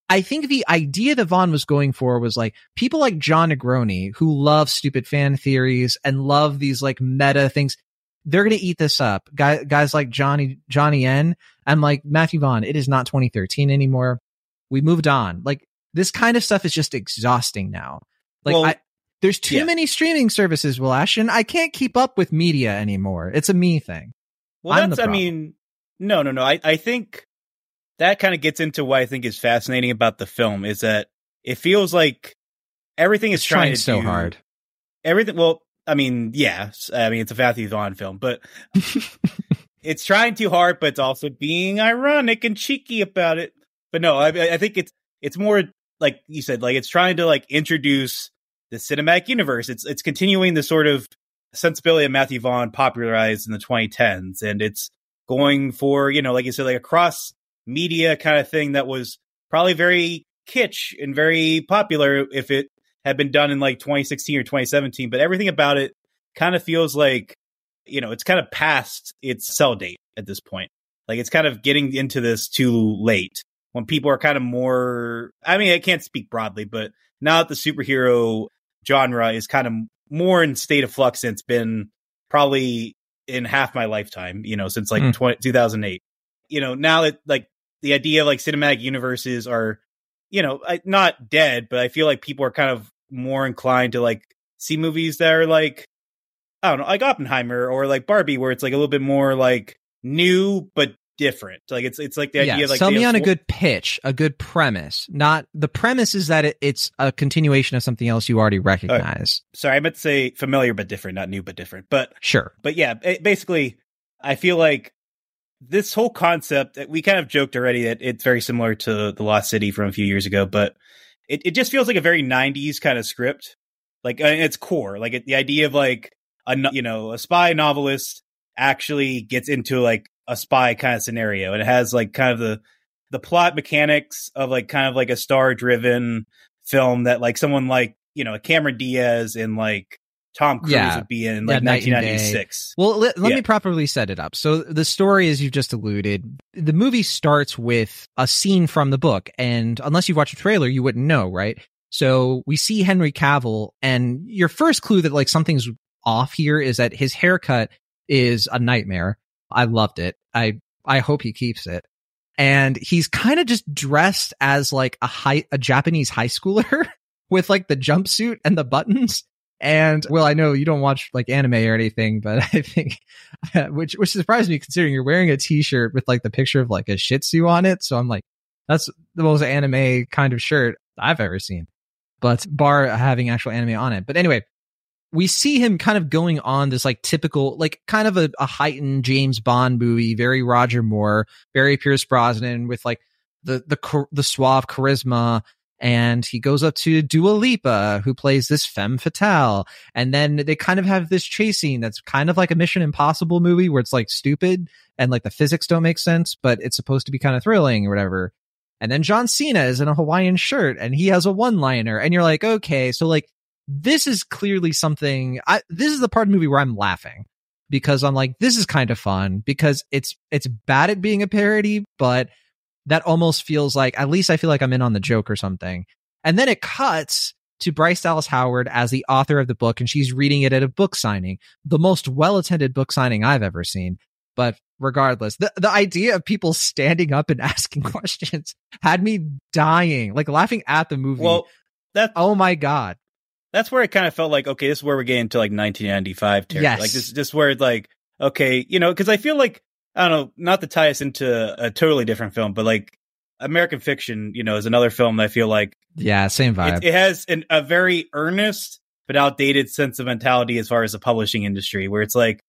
I think the idea that Vaughn was going for was like people like Jon Negroni who love stupid fan theories and love these like meta things. They're going to eat this up. Guys, guys like Johnny, Johnny N. I'm like Matthew Vaughn. It is not 2013 anymore. We moved on. Like this kind of stuff is just exhausting now. Like Well, I, there's too yeah. many streaming services, Will Ashton. I can't keep up with media anymore. It's a me thing. Well, I'm that's, I mean, no, no, no. I, I think that kind of gets into what I think is fascinating about the film is that it feels like everything is trying, trying to so do- hard. Everything. Well, I mean, yeah. I mean, it's a Matthew Vaughn film, but it's trying too hard, but it's also being ironic and cheeky about it. But no, I, I think it's it's more like you said, like it's trying to like introduce the cinematic universe. It's it's continuing the sort of sensibility of Matthew Vaughn popularized in the 2010s, and it's going for you know, like you said, like a cross media kind of thing that was probably very kitsch and very popular if it had been done in like 2016 or 2017. But everything about it kind of feels like you know it's kind of past its sell date at this point. Like it's kind of getting into this too late when people are kind of more. I mean, I can't speak broadly, but now that the superhero genre is kind of more in state of flux since been probably in half my lifetime, you know, since like Hmm. 20, 2008. You know, now that like the idea of like cinematic universes are, you know, I, not dead, but I feel like people are kind of more inclined to like see movies that are like, I don't know, like Oppenheimer or like Barbie, where it's like a little bit more like new but different. Like it's it's like the idea yeah, of like sell me on a good pitch, a good premise. Not the premise is that it, it's a continuation of something else you already recognize. Sorry, I meant to say familiar but different, not new but different. But Sure. but yeah, ba- basically, I feel like this whole concept that we kind of joked already that it's very similar to the Lost City from a few years ago, but it, it just feels like a very '90s kind of script, like uh, its core, like it, the idea of like a you know a spy novelist actually gets into like a spy kind of scenario, and it has like kind of the the plot mechanics of like kind of like a star driven film that like someone like you know Cameron Diaz and like Tom Cruise Yeah. would be in like day. 1996. Well, let, let Yeah. me properly set it up. So the story, as you've just alluded, the movie starts with a scene from the book, and unless you've watched a trailer, you wouldn't know, right? So we see Henry Cavill, and your first clue that like something's off here is that his haircut is a nightmare. I loved it. I I hope he keeps it. And he's kind of just dressed as like a high a Japanese high schooler with like the jumpsuit and the buttons. And well, I know you don't watch like anime or anything, but I think which which surprised me considering you're wearing a t-shirt with like the picture of like a Shih Tzu on it. So I'm like, that's the most anime kind of shirt I've ever seen. But bar having actual anime on it. But anyway, we see him kind of going on this like typical, like kind of a, a heightened James Bond movie, very Roger Moore, very Pierce Brosnan with like the the the suave charisma. And he goes up to Dua Lipa, who plays this femme fatale. And then they kind of have this chase scene that's kind of like a Mission Impossible movie where it's like stupid and like the physics don't make sense, but it's supposed to be kind of thrilling or whatever. And then John Cena is in a Hawaiian shirt and he has a one liner. And you're like, okay, so like this is clearly something I this is the part of the movie where I'm laughing because I'm like, this is kind of fun because it's it's bad at being a parody, but that almost feels like at least I feel like I'm in on the joke or something. And then it cuts to Bryce Dallas Howard as the author of the book, and she's reading it at a book signing, the most well attended book signing I've ever seen. But regardless, the, the idea of people standing up and asking questions had me dying, like laughing at the movie. Well, that oh my God. That's where it kind of felt like okay, this is where we're getting to like 1995 territory. Yes. Like this, this where it's like okay, you know, because I feel like I don't know, not to tie us into a totally different film, but like American Fiction, you know, is another film that I feel like Yeah, same vibe. it, it has an, a very earnest but outdated sense of mentality as far as the publishing industry, where it's like.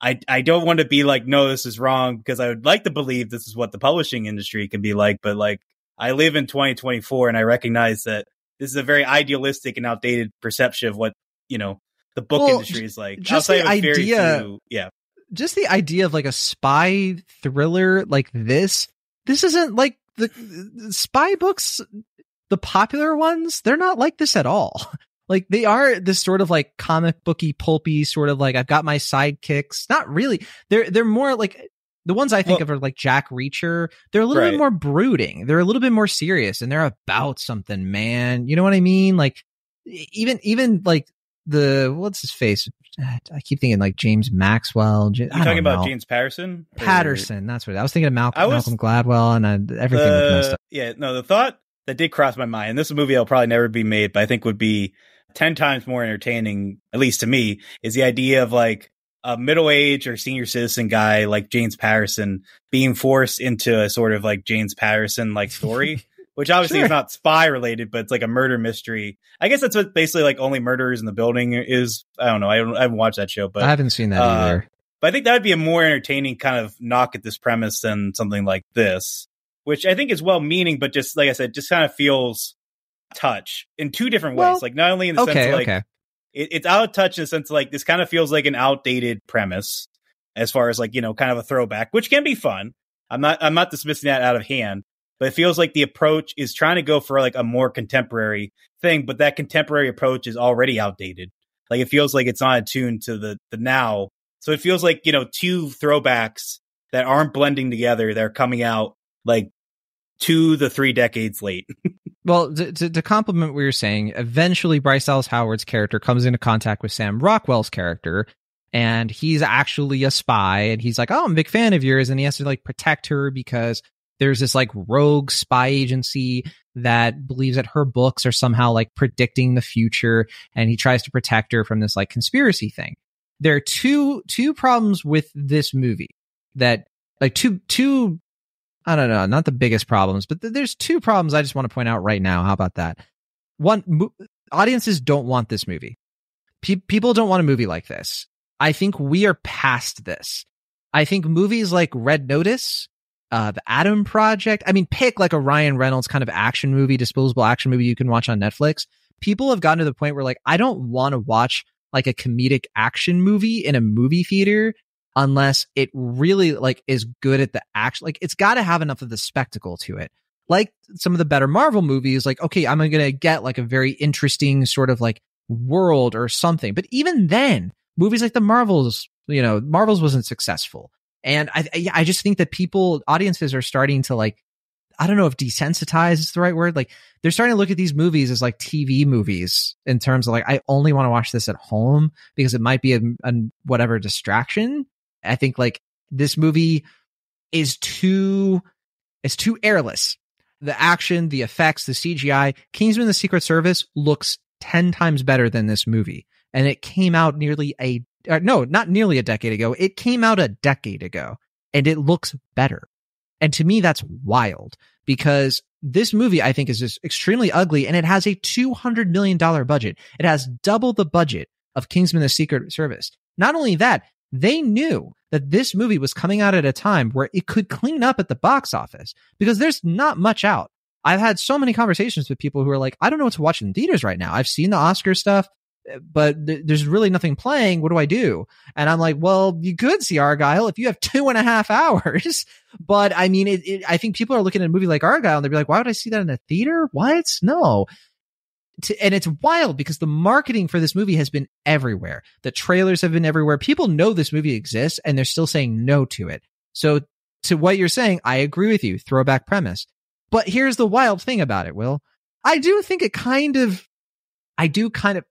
I, I don't want to be like, no, this is wrong because I would like to believe this is what the publishing industry can be like. But like, I live in 2024 and I recognize that this is a very idealistic and outdated perception of what, you know, the book Well, industry is like. just Outside the very idea- few- yeah. just the idea of like a spy thriller like this this isn't like the, the spy books the popular ones they're not like this at all like they are this sort of like comic booky pulpy sort of like i've got my sidekicks not really they're they're more like the ones i think Well- of are like jack reacher they're a little Right. bit more brooding they're a little bit more serious and they're about something man you know what i mean like even even like the what's his face i keep thinking like james maxwell You talking about know. James Patterson? Or- Patterson. That's what I was thinking of. Malcolm, was- Malcolm Gladwell, and uh, everything messed yeah, no, the thought that did cross my mind, and this is a movie that'll probably never be made, but I think would be 10 times more entertaining, at least to me, is the idea of like a middle age or senior citizen guy like James Patterson being forced into a sort of like James Patterson like story. Which obviously Sure. is not spy related, but it's like a murder mystery. I guess that's what basically like only murderers in the building is. I don't know. I, don't, I haven't watched that show, but I haven't seen that uh, either. but I think that would be a more entertaining kind of knock at this premise than something like this, which I think is well meaning, but just like I said, just kind of feels touch in two different ways. Well, like not only in the sense of like okay. It, it's out of touch in the sense like this kind of feels like an outdated premise as far as like, you know, kind of a throwback, which can be fun. I'm not I'm not dismissing that out of hand, but it feels like the approach is trying to go for like a more contemporary thing, but that contemporary approach is already outdated. Like it feels like it's not attuned to the the now. So it feels like, you know, two throwbacks that aren't blending together, they're coming out like two the three decades late. Well, to, to, to complement what you're saying, eventually Bryce Dallas Howard's character comes into contact with Sam Rockwell's character, and he's actually a spy, and he's like, "Oh, I'm a big fan of yours," and he has to like protect her because there's this like rogue spy agency that believes that her books are somehow like predicting the future, and he tries to protect her from this like conspiracy thing. There are two two problems with this movie that like two two I don't know, not the biggest problems, but th- there's two problems I just want to point out right now. How about that? One, mo- audiences don't want this movie. Pe- people don't want a movie like this. I think we are past this. I think movies like Red Notice, uh, The Adam Project, I mean, pick like a Ryan Reynolds kind of action movie, disposable action movie you can watch on Netflix. People have gotten to the point where like, I don't want to watch like a comedic action movie in a movie theater unless it really like is good at the action. Like it's got to have enough of the spectacle to it. Like some of the better Marvel movies, like okay, I'm gonna get like a very interesting sort of like world or something. But even then, movies like the Marvels, you know, Marvels wasn't successful. And I, I just think that people, audiences are starting to like, I don't know if desensitize is the right word. Like they're starting to look at these movies as like TV movies in terms of like, I only want to watch this at home because it might be a, a whatever distraction. I think like this movie is too, it's too airless. The action, the effects, the CGI, Kingsman the Secret Service looks 10 times better than this movie. And it came out nearly a, uh, no, not nearly a decade ago. It came out a decade ago and it looks better. And to me, that's wild because this movie, I think, is just extremely ugly and it has a $200 million budget. It has double the budget of Kingsman the Secret Service. Not only that, they knew that this movie was coming out at a time where it could clean up at the box office because there's not much out. I've had so many conversations with people who are like, I don't know what to watch in theaters right now. I've seen the Oscar stuff, eh, but th- there's really nothing playing. What do I do? And I'm like, well, you could see Argylle if you have two and a half hours. But I mean, it, it, I think people are looking at a movie like Argylle and they'd be like, why would I see that in a theater? What? No. To, and it's wild because the marketing for this movie has been everywhere. The trailers have been everywhere. People know this movie exists and they're still saying no to it. So to what you're saying, I agree with you. Throwback premise. But here's the wild thing about it, Will. I do think it kind of, I do kind of,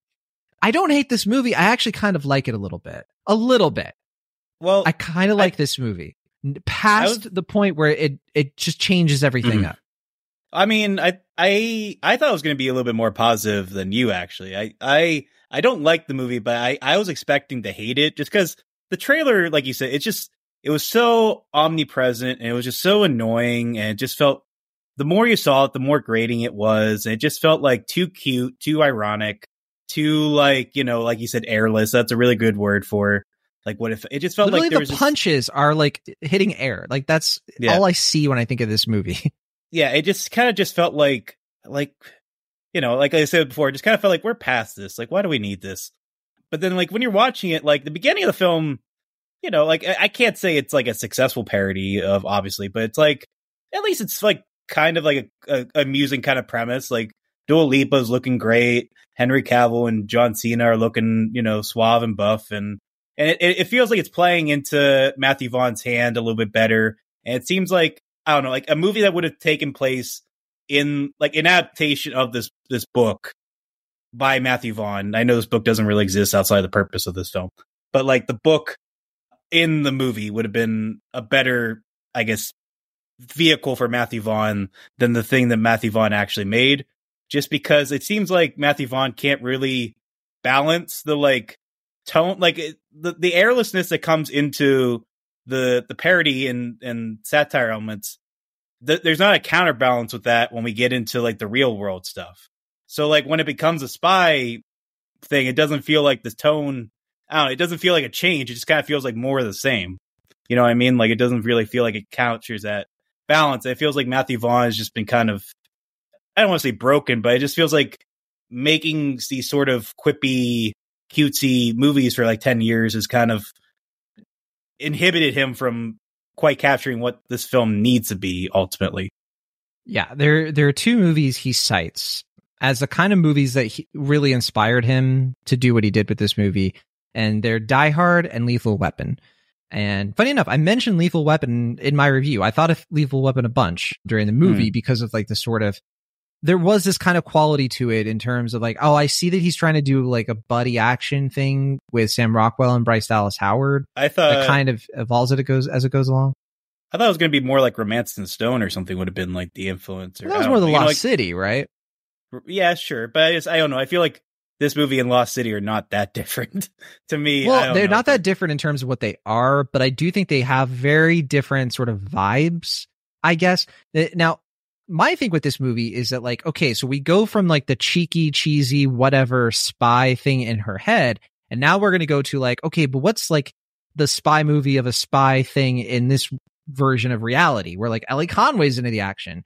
I don't hate this movie. I actually kind of like it a little bit. A little bit. Well, I kind of like this movie past was, the point where it it just changes everything mm-hmm. up. I mean, I I I thought it was going to be a little bit more positive than you actually. I I I don't like the movie, but I I was expecting to hate it just because the trailer, like you said, it just it was so omnipresent and it was just so annoying and it just felt the more you saw it, the more grating it was. And it just felt like too cute, too ironic, too like you know, like you said, airless. That's a really good word for like what if it just felt Literally like the punches just... are like hitting air. Like that's yeah. all I see when I think of this movie. yeah, it just kind of just felt like like you know, like I said before, it just kind of felt like we're past this. Like, why do we need this? But then, like when you're watching it, like the beginning of the film, you know, like I can't say it's like a successful parody of obviously, but it's like at least it's like kind of like a, a amusing kind of premise. Like Dua Lipa's looking great, Henry Cavill and John Cena are looking, you know, suave and buff, and and it, it feels like it's playing into Matthew Vaughn's hand a little bit better. And it seems like I don't know, like a movie that would have taken place in like an adaptation of this this book by Matthew Vaughn. I know this book doesn't really exist outside the purpose of this film, but like the book in the movie would have been a better, I guess, vehicle for Matthew Vaughn than the thing that Matthew Vaughn actually made. Just because it seems like Matthew Vaughn can't really balance the like tone, like the the airlessness that comes into the the parody and and satire elements. Th- there's not a counterbalance with that when we get into like the real world stuff. So like when it becomes a spy thing, it doesn't feel like the tone. I don't know, it doesn't feel like a change. It just kind of feels like more of the same. You know what I mean? Like it doesn't really feel like it captures that balance. It feels like Matthew Vaughn has just been kind of I don't want to say broken, but it just feels like making these sort of quippy cutesy movies for like 10 years is kind of inhibited him from quite capturing what this film needs to be ultimately. Yeah, there there are two movies he cites as the kind of movies that he, really inspired him to do what he did with this movie, and they're Die Hard and Lethal Weapon. And funny enough, I mentioned Lethal Weapon in my review. I thought of Lethal Weapon a bunch during the movie mm. because of like the sort of there was this kind of quality to it in terms of like, oh, I see that he's trying to do like a buddy action thing with Sam Rockwell and Bryce Dallas Howard. I thought it kind of evolves as it goes as it goes along. I thought it was going to be more like Romancing the Stone or something would have been like the influence. Well, that was more the Lost know, like, City, right? Yeah, sure, but I, just, I don't know. I feel like this movie and Lost City are not that different to me. Well, they're know. not that different in terms of what they are, but I do think they have very different sort of vibes. I guess eh, now my thing with this movie is that like okay so we go from like the cheeky cheesy whatever spy thing in her head and now we're going to go to like okay but what's like the spy movie of a spy thing in this version of reality where like Elly Conway's into the action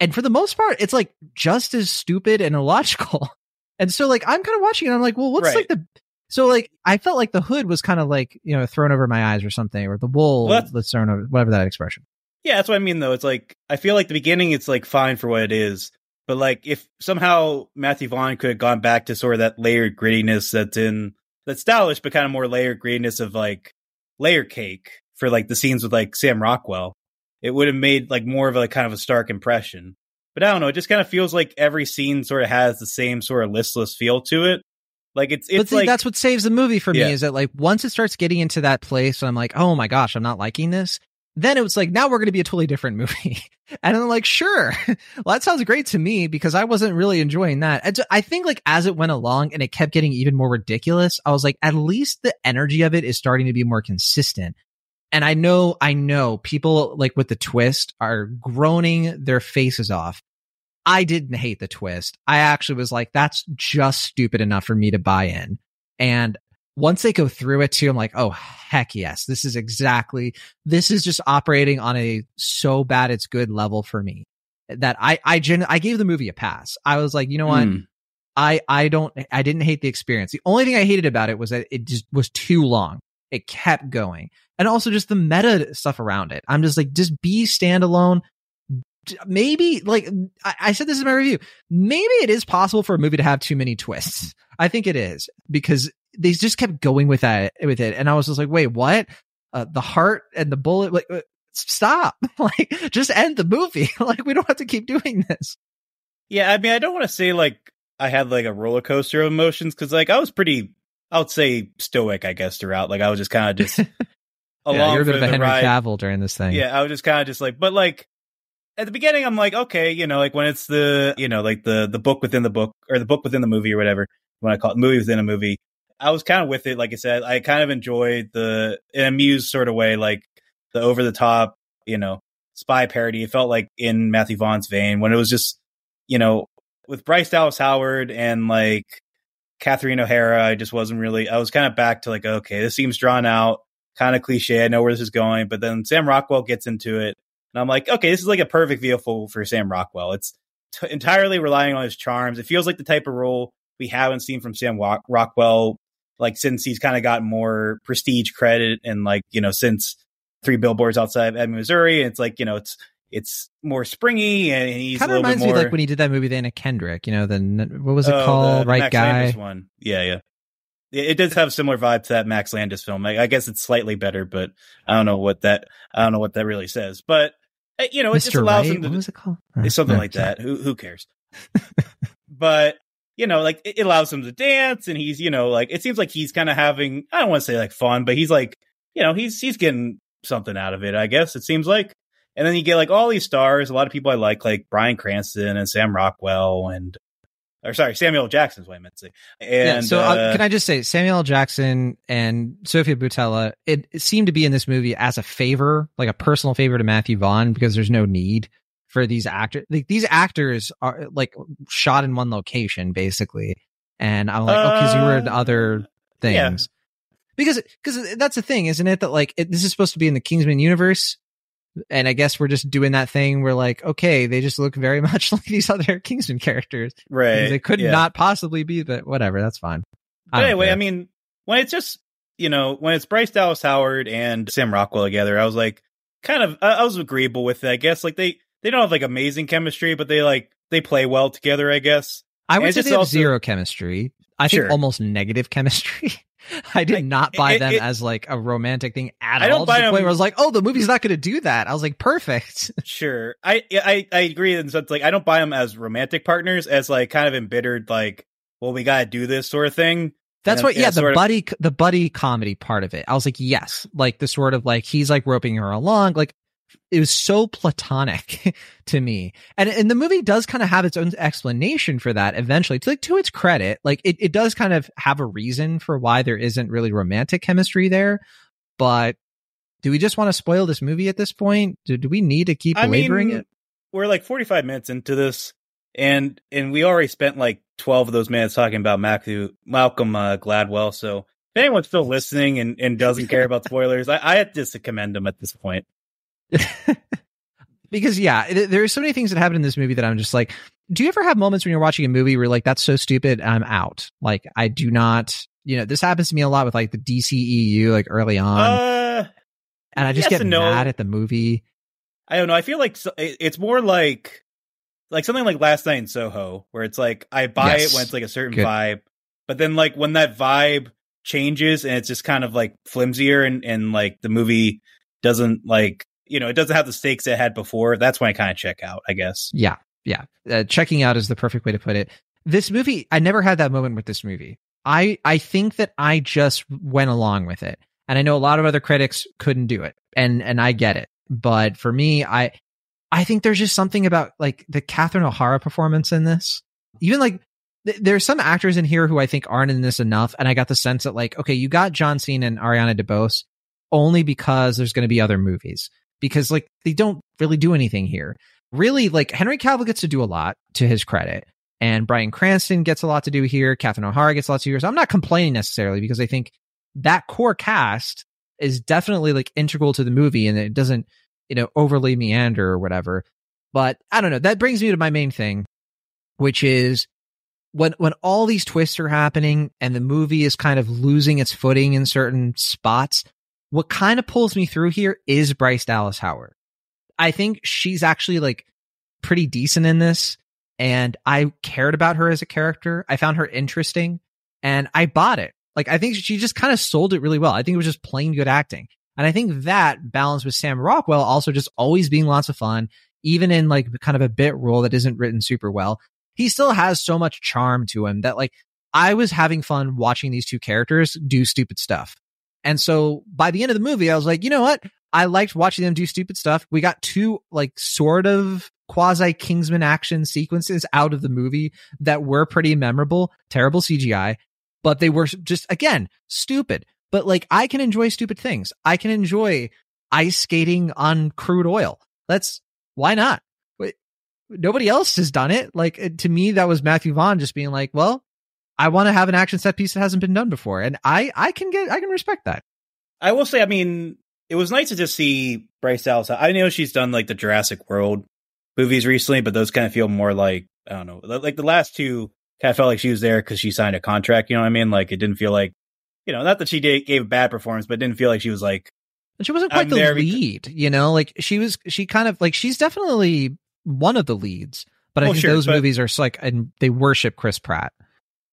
and for the most part it's like just as stupid and illogical and so like I'm kind of watching it I'm like well what's right. like the so like I felt like the hood was kind of like you know thrown over my eyes or something or the wool well, that's thrown over whatever that expression yeah, that's what I mean though. It's like I feel like the beginning it's like fine for what it is, But like if somehow Matthew Vaughn could have gone back to sort of that layered grittiness that's in that stylish but kind of more layered grittiness of like layer cake for like the scenes with like Sam Rockwell, it would have made like more of a kind of a stark impression. But I don't know, it just kind of feels like every scene sort of has the same sort of listless feel to it. Like it's it's but see, like that's what saves the movie for Yeah. me is that like once it starts getting into that place, I'm like, oh my gosh, I'm not liking this. Then it was like, now we're going to be a totally different movie. and I'm like, sure. well, that sounds great to me because I wasn't really enjoying that. So I think like as it went along and it kept getting even more ridiculous, I was like, at least the energy of it is starting to be more consistent. And I know, I know people like with the twist are groaning their faces off. I didn't hate the twist. I actually was like, that's just stupid enough for me to buy in. And once they go through it too, I'm like, oh, heck yes. This is exactly, this is just operating on a so bad it's good level for me that I, I, gen- I gave the movie a pass. I was like, you know what? Hmm. I, I don't, I didn't hate the experience. The only thing I hated about it was that it just was too long. It kept going. And also just the meta stuff around it. I'm just like, just be standalone. Maybe like I, I said this in my review. Maybe it is possible for a movie to have too many twists. I think it is because they just kept going with that with it, and I was just like, wait, what? Uh, the heart and the bullet, like, uh, stop! like, just end the movie. like, we don't have to keep doing this. Yeah, I mean, I don't want to say like I had like a roller coaster of emotions because like I was pretty, I would say stoic, I guess, throughout. Like I was just kind of just along yeah, you're a bit for of a the Henry ride. Cavill during this thing. Yeah, I was just kind of just like, but like at the beginning, I'm like, okay, you know, like when it's the, you know, like the the book within the book or the book within the movie or whatever when I call it movie within a movie. I was kind of with it, like I said. I kind of enjoyed the in amused sort of way, like the over the top, you know, spy parody. It felt like in Matthew Vaughn's vein when it was just, you know, with Bryce Dallas Howard and like Catherine O'Hara. I just wasn't really. I was kind of back to like, okay, this seems drawn out, kind of cliche. I know where this is going, but then Sam Rockwell gets into it, and I'm like, okay, this is like a perfect vehicle for Sam Rockwell. It's t- entirely relying on his charms. It feels like the type of role we haven't seen from Sam Rockwell, like since he's kind of gotten more prestige credit and like you know since Three Billboards Outside of Missouri. It's like you know it's it's more springy and he's kind of reminds more. me like when he did that movie with Anna Kendrick. You know, the what was it Oh, called? the right Max guy. Landis one. Yeah, yeah. It, it does have a similar vibe to that Max Landis film. I, I guess it's slightly better, but I don't know what that I don't know what that really says. But eh, you know, it just allows Right? him to What was it called? it's something like sorry. that. Who who cares? but you know, like it allows him to dance, and he's you know like it seems like he's kind of having I don't want to say like fun, but he's like you know he's he's getting something out of it. I guess it seems like. And then you get like all these stars, a lot of people I like, like Bryan Cranston and Sam Rockwell and, or sorry, Samuel Jackson's what I meant to say. yeah, so uh, uh, can I just say Samuel Jackson and Sofia Boutella it, it seemed to be in this movie as a favor, like a personal favor to Matthew Vaughn because there's no need for these actors. Like, these actors are like shot in one location basically, and I'm like, oh, because you were in Uh, other yeah. things. Because because that's the thing, isn't it? That like it, this is supposed to be in the Kingsman universe, and I guess we're just doing that thing where like, okay, they just look very much like these other Kingsman characters. right. They could yeah. not possibly be, but whatever, that's fine. I anyway, care. I mean, when it's just you know when it's Bryce Dallas Howard and Sam Rockwell together, I was like, kind of, I, I was agreeable with it. I guess like they they don't have like amazing chemistry, but they like they play well together. I guess. I would it's say they have also- zero chemistry. I think almost negative chemistry. I did Like, not buy it- them it- as like a romantic thing at I don't all. To buy the point where I was like, oh, the movie's not going to do that. I was like, perfect. Sure, I I I agree in the sense like I don't buy them as romantic partners, as like kind of embittered like, well, we got to do this sort of thing. That's And what, yeah, the sort of- buddy, the buddy comedy part of it. I was like, yes, like the sort of like he's like roping her along. Like it was so platonic to me, and and the movie does kind of have its own explanation for that eventually. To like to its credit, like it it does kind of have a reason for why there isn't really romantic chemistry there. But do we just want to spoil this movie at this point? Do do we need to keep I belaboring mean, it? we're like 45 minutes into this, and and we already spent like 12 of those minutes talking about Matthew Malcolm uh, Gladwell. So if anyone's still listening and, and doesn't care about spoilers, I, I have just to commend them at this point. because yeah, th- there are so many things that happen in this movie that I'm just like, do you ever have moments when you're watching a movie where you're like, that's so stupid, I'm out. Like I do not, you know, this happens to me a lot with like the DCEU, like early on, Uh, and I just yes get no. mad at the movie. I don't know. I feel like so- it's more like like something like Last Night in Soho, where it's like I buy Yes. it when it's like a certain Good. vibe, but then like when that vibe changes and it's just kind of like flimsier and and like the movie doesn't like you know it doesn't have the stakes it had before. That's when I kind of check out, I guess. Yeah, yeah. Uh, checking out is the perfect way to put it. This movie, I never had that moment with this movie. I I think that I just went along with it, and I know a lot of other critics couldn't do it, and and I get it. But for me, I I think there's just something about like the Catherine O'Hara performance in this. Even like th- there's some actors in here who I think aren't in this enough, and I got the sense that like okay, you got John Cena and Ariana DeBose only because there's going to be other movies because like they don't really do anything here really like Henry Cavill gets to do a lot to his credit. And Bryan Cranston gets a lot to do here. Catherine O'Hara gets a lot to do here. So I'm not complaining necessarily because I think that core cast is definitely like integral to the movie and it doesn't, you know, overly meander or whatever. But I don't know. That brings me to my main thing, which is when when all these twists are happening and the movie is kind of losing its footing in certain spots, what kind of pulls me through here is Bryce Dallas Howard. I think she's actually like pretty decent in this and I cared about her as a character. I found her interesting and I bought it. Like I think she just kind of sold it really well. I think it was just plain good acting. And I think that balanced with Sam Rockwell also just always being lots of fun, even in like kind of a bit role that isn't written super well. He still has so much charm to him that like I was having fun watching these two characters do stupid stuff. And so by the end of the movie, I was like, you know what? I liked watching them do stupid stuff. We got two like sort of quasi Kingsman action sequences out of the movie that were pretty memorable. Terrible CGI, but they were just again stupid. But like I can enjoy stupid things. I can enjoy ice skating on crude oil. Let's why not? Nobody else has done it. Like uh, to me, that was Matthew Vaughn just being like, well, I want to have an action set piece that hasn't been done before, and I I can get I can respect that. I will say, I mean, it was nice to just see Bryce Dallas. I know she's done like the Jurassic World movies recently, but those kind of feel more like I don't know, like the last two kind of felt like she was there because she signed a contract. You know what I mean? Like it didn't feel like, you know, not that she did, gave a bad performance, but it didn't feel like she was like, And she wasn't quite the there because- lead, you know, like she was, she kind of like, she's definitely one of the leads, but I Oh, think sure, those but- movies are like, and they worship Chris Pratt.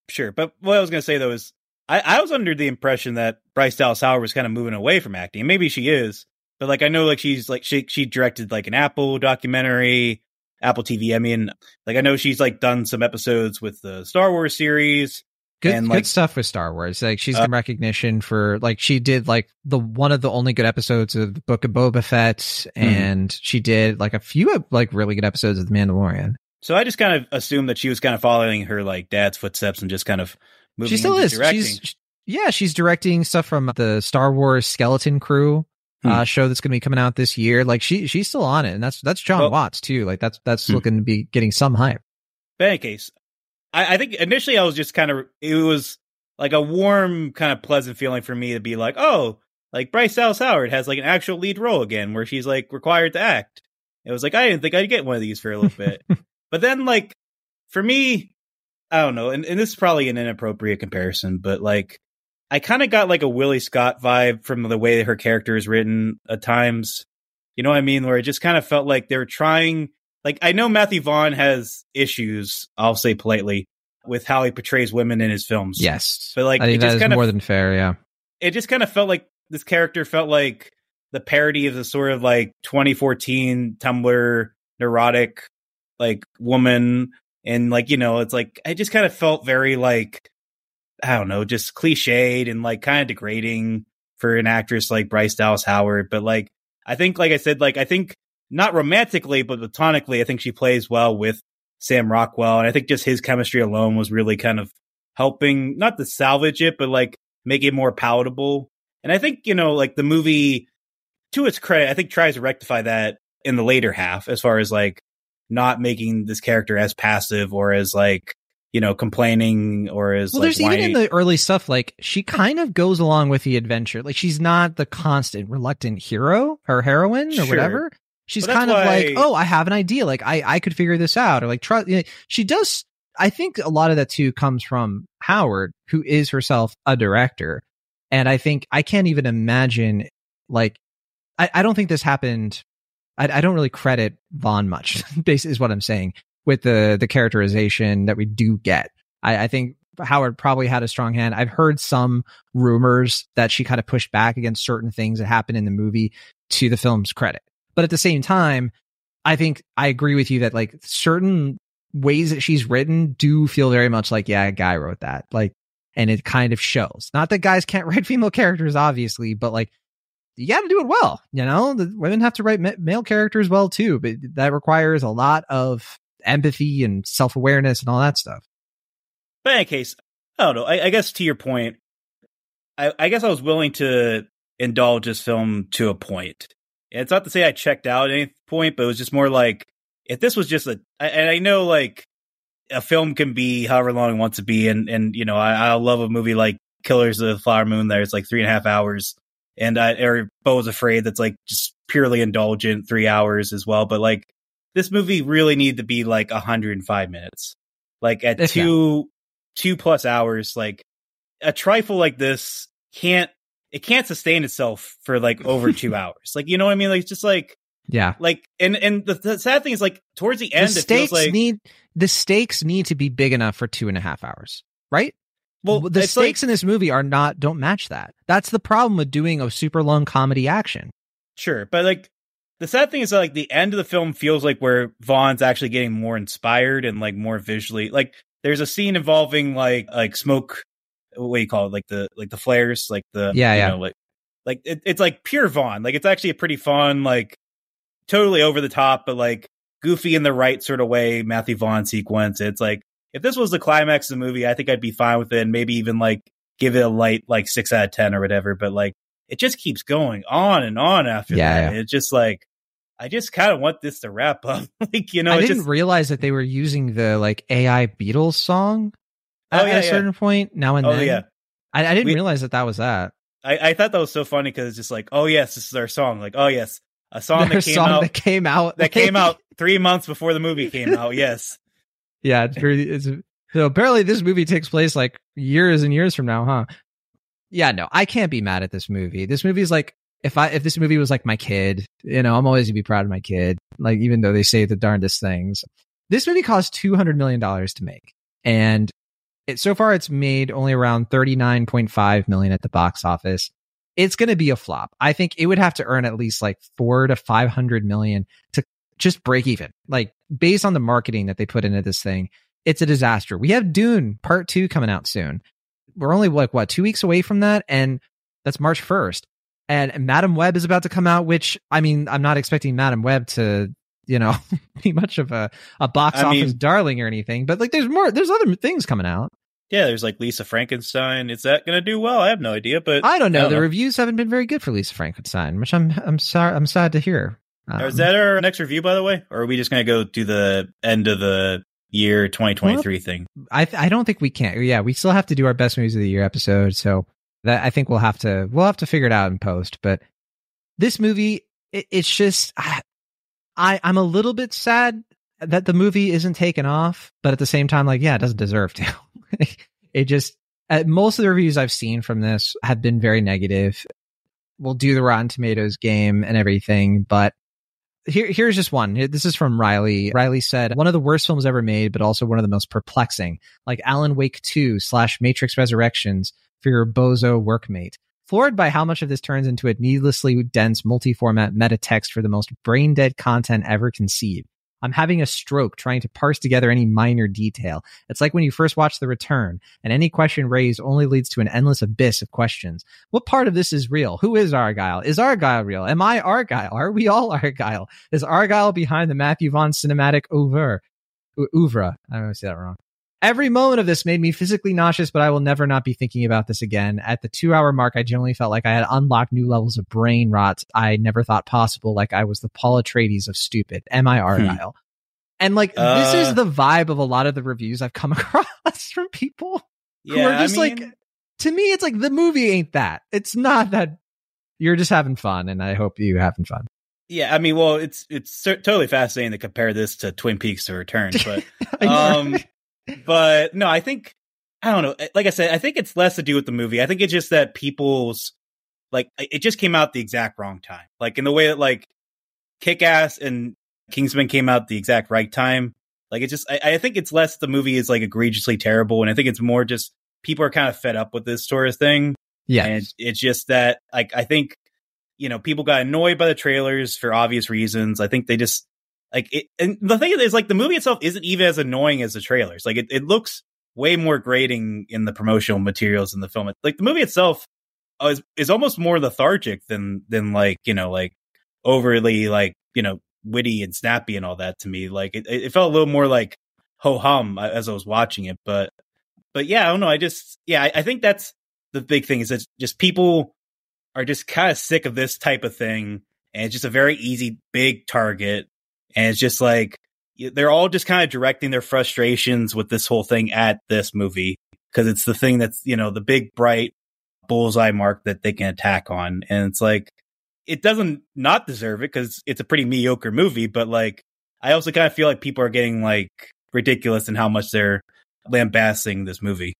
Sure. But what I was gonna say though is, I, I was under the impression that Bryce Dallas Howard was kind of moving away from acting. Maybe she is, but like I know like she's like she she directed like an Apple documentary, Apple TV. I mean, like I know she's like done some episodes with the Star Wars series. Good, And, good like- stuff with Star Wars. Like she's Uh, getting recognition for like she did like the one of the only good episodes of the Book of Boba Fett, Hmm. and she did like a few of like really good episodes of The Mandalorian. So I just kind of assumed that she was kind of following her like dad's footsteps and just kind of moving. she still is. Directing. She's yeah, she's directing stuff from the Star Wars Skeleton Crew Hmm. uh, show that's going to be coming out this year. Like she she's still on it, and that's that's Jon Well- Watts too. Like that's that's Hmm. looking to be getting some hype. But in any case, I, I think initially I was just kind of it was like a warm, kind of pleasant feeling for me to be like, oh, like Bryce Dallas Howard has like an actual lead role again, where she's like required to act. It was like I didn't think I'd get one of these for a little bit, but then like for me, I don't know, and, and this is probably an inappropriate comparison, but like I kind of got like a Willie Scott vibe from the way that her character is written at times. You know what I mean? Where it just kind of felt like they were trying. Like I know Matthew Vaughn has issues. I'll say politely with how he portrays women in his films. Yes, But, like, I it think just that is kind of- more than fair. Yeah, it just kind of felt like this character felt like the parody of the sort of like 2014 Tumblr neurotic like woman and like you know it's like I just kind of felt very like I don't know just cliched and like kind of degrading for an actress like Bryce Dallas Howard but like I think like I said like I think not romantically but platonically I think she plays well with Sam Rockwell and I think just his chemistry alone was really kind of helping not to salvage it but like make it more palatable. And I think, you know, like the movie, to its credit, I think tries to rectify that in the later half as far as like not making this character as passive or as like, you know, complaining or as well, like there's even in the early stuff like she kind of goes along with the adventure. Like she's not the constant reluctant hero or heroine or Sure. whatever. She's But kind of like, oh, I have an idea. Like I I could figure this out or like try. you know, she does. I think a lot of that too comes from Howard, who is herself a director. And I think I can't even imagine, like, I, I don't think this happened. I, I don't really credit Vaughn much, is what I'm saying. with the the characterization that we do get. I, I think Howard probably had a strong hand. I've heard some rumors that she kind of pushed back against certain things that happened in the movie to the film's credit. But at the same time, I think I agree with you that like certain ways that she's written do feel very much like, yeah, a guy wrote that. Like, and it kind of shows. Not that guys can't write female characters, obviously, but like, you got to do it well. You know, the women have to write ma- male characters well too, but that requires a lot of empathy and self awareness and all that stuff. But in any case, I don't know. I, I guess to your point, I, I, guess I was willing to indulge this film to a point. It's not to say I checked out at any point, but it was just more like if this was just a, and I know like a film can be however long it wants to be, and and you know I, I love a movie like Killers of the Flower Moon. There, it's like three and a half hours, and I or was Afraid that's like just purely indulgent, three hours as well. But like this movie really needed to be like 105 minutes, like at two two plus hours. Like a trifle like this can't it can't sustain itself for like over two hours. Like you know what I mean? Like it's just like yeah. Like and and the, the sad thing is like towards the end, the stakes like, need the stakes need to be big enough for two and a half hours, right? Well, the stakes like, in this movie are not don't match that. That's the problem with doing a super long comedy action. Sure, but like the sad thing is that, like the end of the film feels like where Vaughn's actually getting more inspired and like more visually like there's a scene involving like like smoke what do you call it like the like the flares like the yeah yeah know, like like it, it's like pure Vaughn like it's actually a pretty fun like totally over the top but like goofy in the right sort of way Matthew Vaughn sequence it's like if this was the climax of the movie I think I'd be fine with it and maybe even like give it a light like six out of ten or whatever but like it just keeps going on and on after yeah, that yeah. it's just like I just kind of want this to wrap up. like, you know, I didn't just... realize that they were using the like AI Beatles song at, oh, yeah, at a certain point now and oh, then. Yeah. I, I didn't we, realize that that was that. I, I thought that was so funny because it's just like, oh yes, this is our song. Like, oh yes, a song that came song out that came out that came out three months before the movie came out. Yes. Yeah, it's pretty. It's, so apparently this movie takes place like years and years from now, huh? Yeah, no, I can't be mad at this movie. This movie is like if I if this movie was like my kid, you know, I'm always gonna be proud of my kid. Like even though they say the darndest things, this movie cost two hundred million dollars to make, and it, so far it's made only around thirty nine point five million at the box office. It's to be a flop. I think it would have to earn at least like four to five hundred million to just break even. Like based on the marketing that they put into this thing, it's a disaster. We have Dune Part Two coming out soon. We're only like what two weeks away from that, and that's March first and Madame Web is about to come out, which I mean, I'm not expecting Madame Web to, you know, be much of a, a box I office mean, darling or anything, but like there's more, there's other things coming out. Yeah, there's like Lisa Frankenstein. Is that going to do well? I have no idea, but I don't know. I don't the know. reviews haven't been very good for Lisa Frankenstein, which I'm I'm sorry I'm sad to hear. Um, is that our next review, by the way, or are we just going to go do the end of the year 2023 well, thing? I I don't think we can. Yeah, we still have to do our best movies of the year episode. So that I think we'll have to we'll have to figure it out in post. But this movie, it, it's just I, I I'm a little bit sad that the movie isn't taken off, but at the same time, like yeah, it doesn't deserve to. it just uh, most of the reviews I've seen from this have been very negative. We'll do the Rotten Tomatoes game and everything, but here, here's just one. This is from Riley. Riley said, one of the worst films ever made, but also one of the most perplexing, like Alan Wake 2 slash Matrix Resurrections, for your bozo workmate. Floored by how much of this turns into a needlessly dense multi-format meta text for the most brain dead content ever conceived. I'm having a stroke trying to parse together any minor detail. It's like when you first watch The Return, and any question raised only leads to an endless abyss of questions. What part of this is real? Who is Argylle? Is Argylle real? Am I Argylle? Are we all Argylle? Is Argylle behind the Matthew Vaughn cinematic oeuvre? Oeuvre. I don't know if I say that wrong. Every moment of this made me physically nauseous, but I will never not be thinking about this again. At the two hour mark, I generally felt like I had unlocked new levels of brain rot I never thought possible, like I was the Paul Atreides of stupid. Am I Argylle? Hmm. And like, uh, this is uh. the vibe of a lot of the reviews I've come across from people yeah, who are just I mean, like, to me, it's like the movie ain't that. It's not that you're just having fun, and I hope you're having fun. Yeah, I mean, well, it's it's totally fascinating to compare this to Twin Peaks: The Return, but um, but no, I think I don't know. Like I said, I think it's less to do with the movie. I think it's just that people's like it just came out the exact wrong time. Like in the way that like Kick Ass and Kingsman came out the exact right time. Like it's just I, I think it's less the movie is like egregiously terrible, and I think it's more just people are kind of fed up with this sort of thing. Yeah. And it's just that like I think you know people got annoyed by the trailers for obvious reasons. I think they just like it. And the thing is, like the movie itself isn't even as annoying as the trailers. Like it, it looks way more grating in the promotional materials in the film. Like the movie itself uh, is is almost more lethargic than than like you know like overly like you know witty and snappy and all that to me. Like it, it felt a little more like ho hum uh, as I was watching it. But but yeah, I don't know. I just yeah, I, I think that's the big thing is that just people are just kind of sick of this type of thing, and it's just a very easy big target, and it's just like they're all just kind of directing their frustrations with this whole thing at this movie because it's the thing that's you know the big bright bullseye mark that they can attack on and it's like it doesn't not deserve it because it's a pretty mediocre movie but like i also kind of feel like people are getting like ridiculous in how much they're lambasting this movie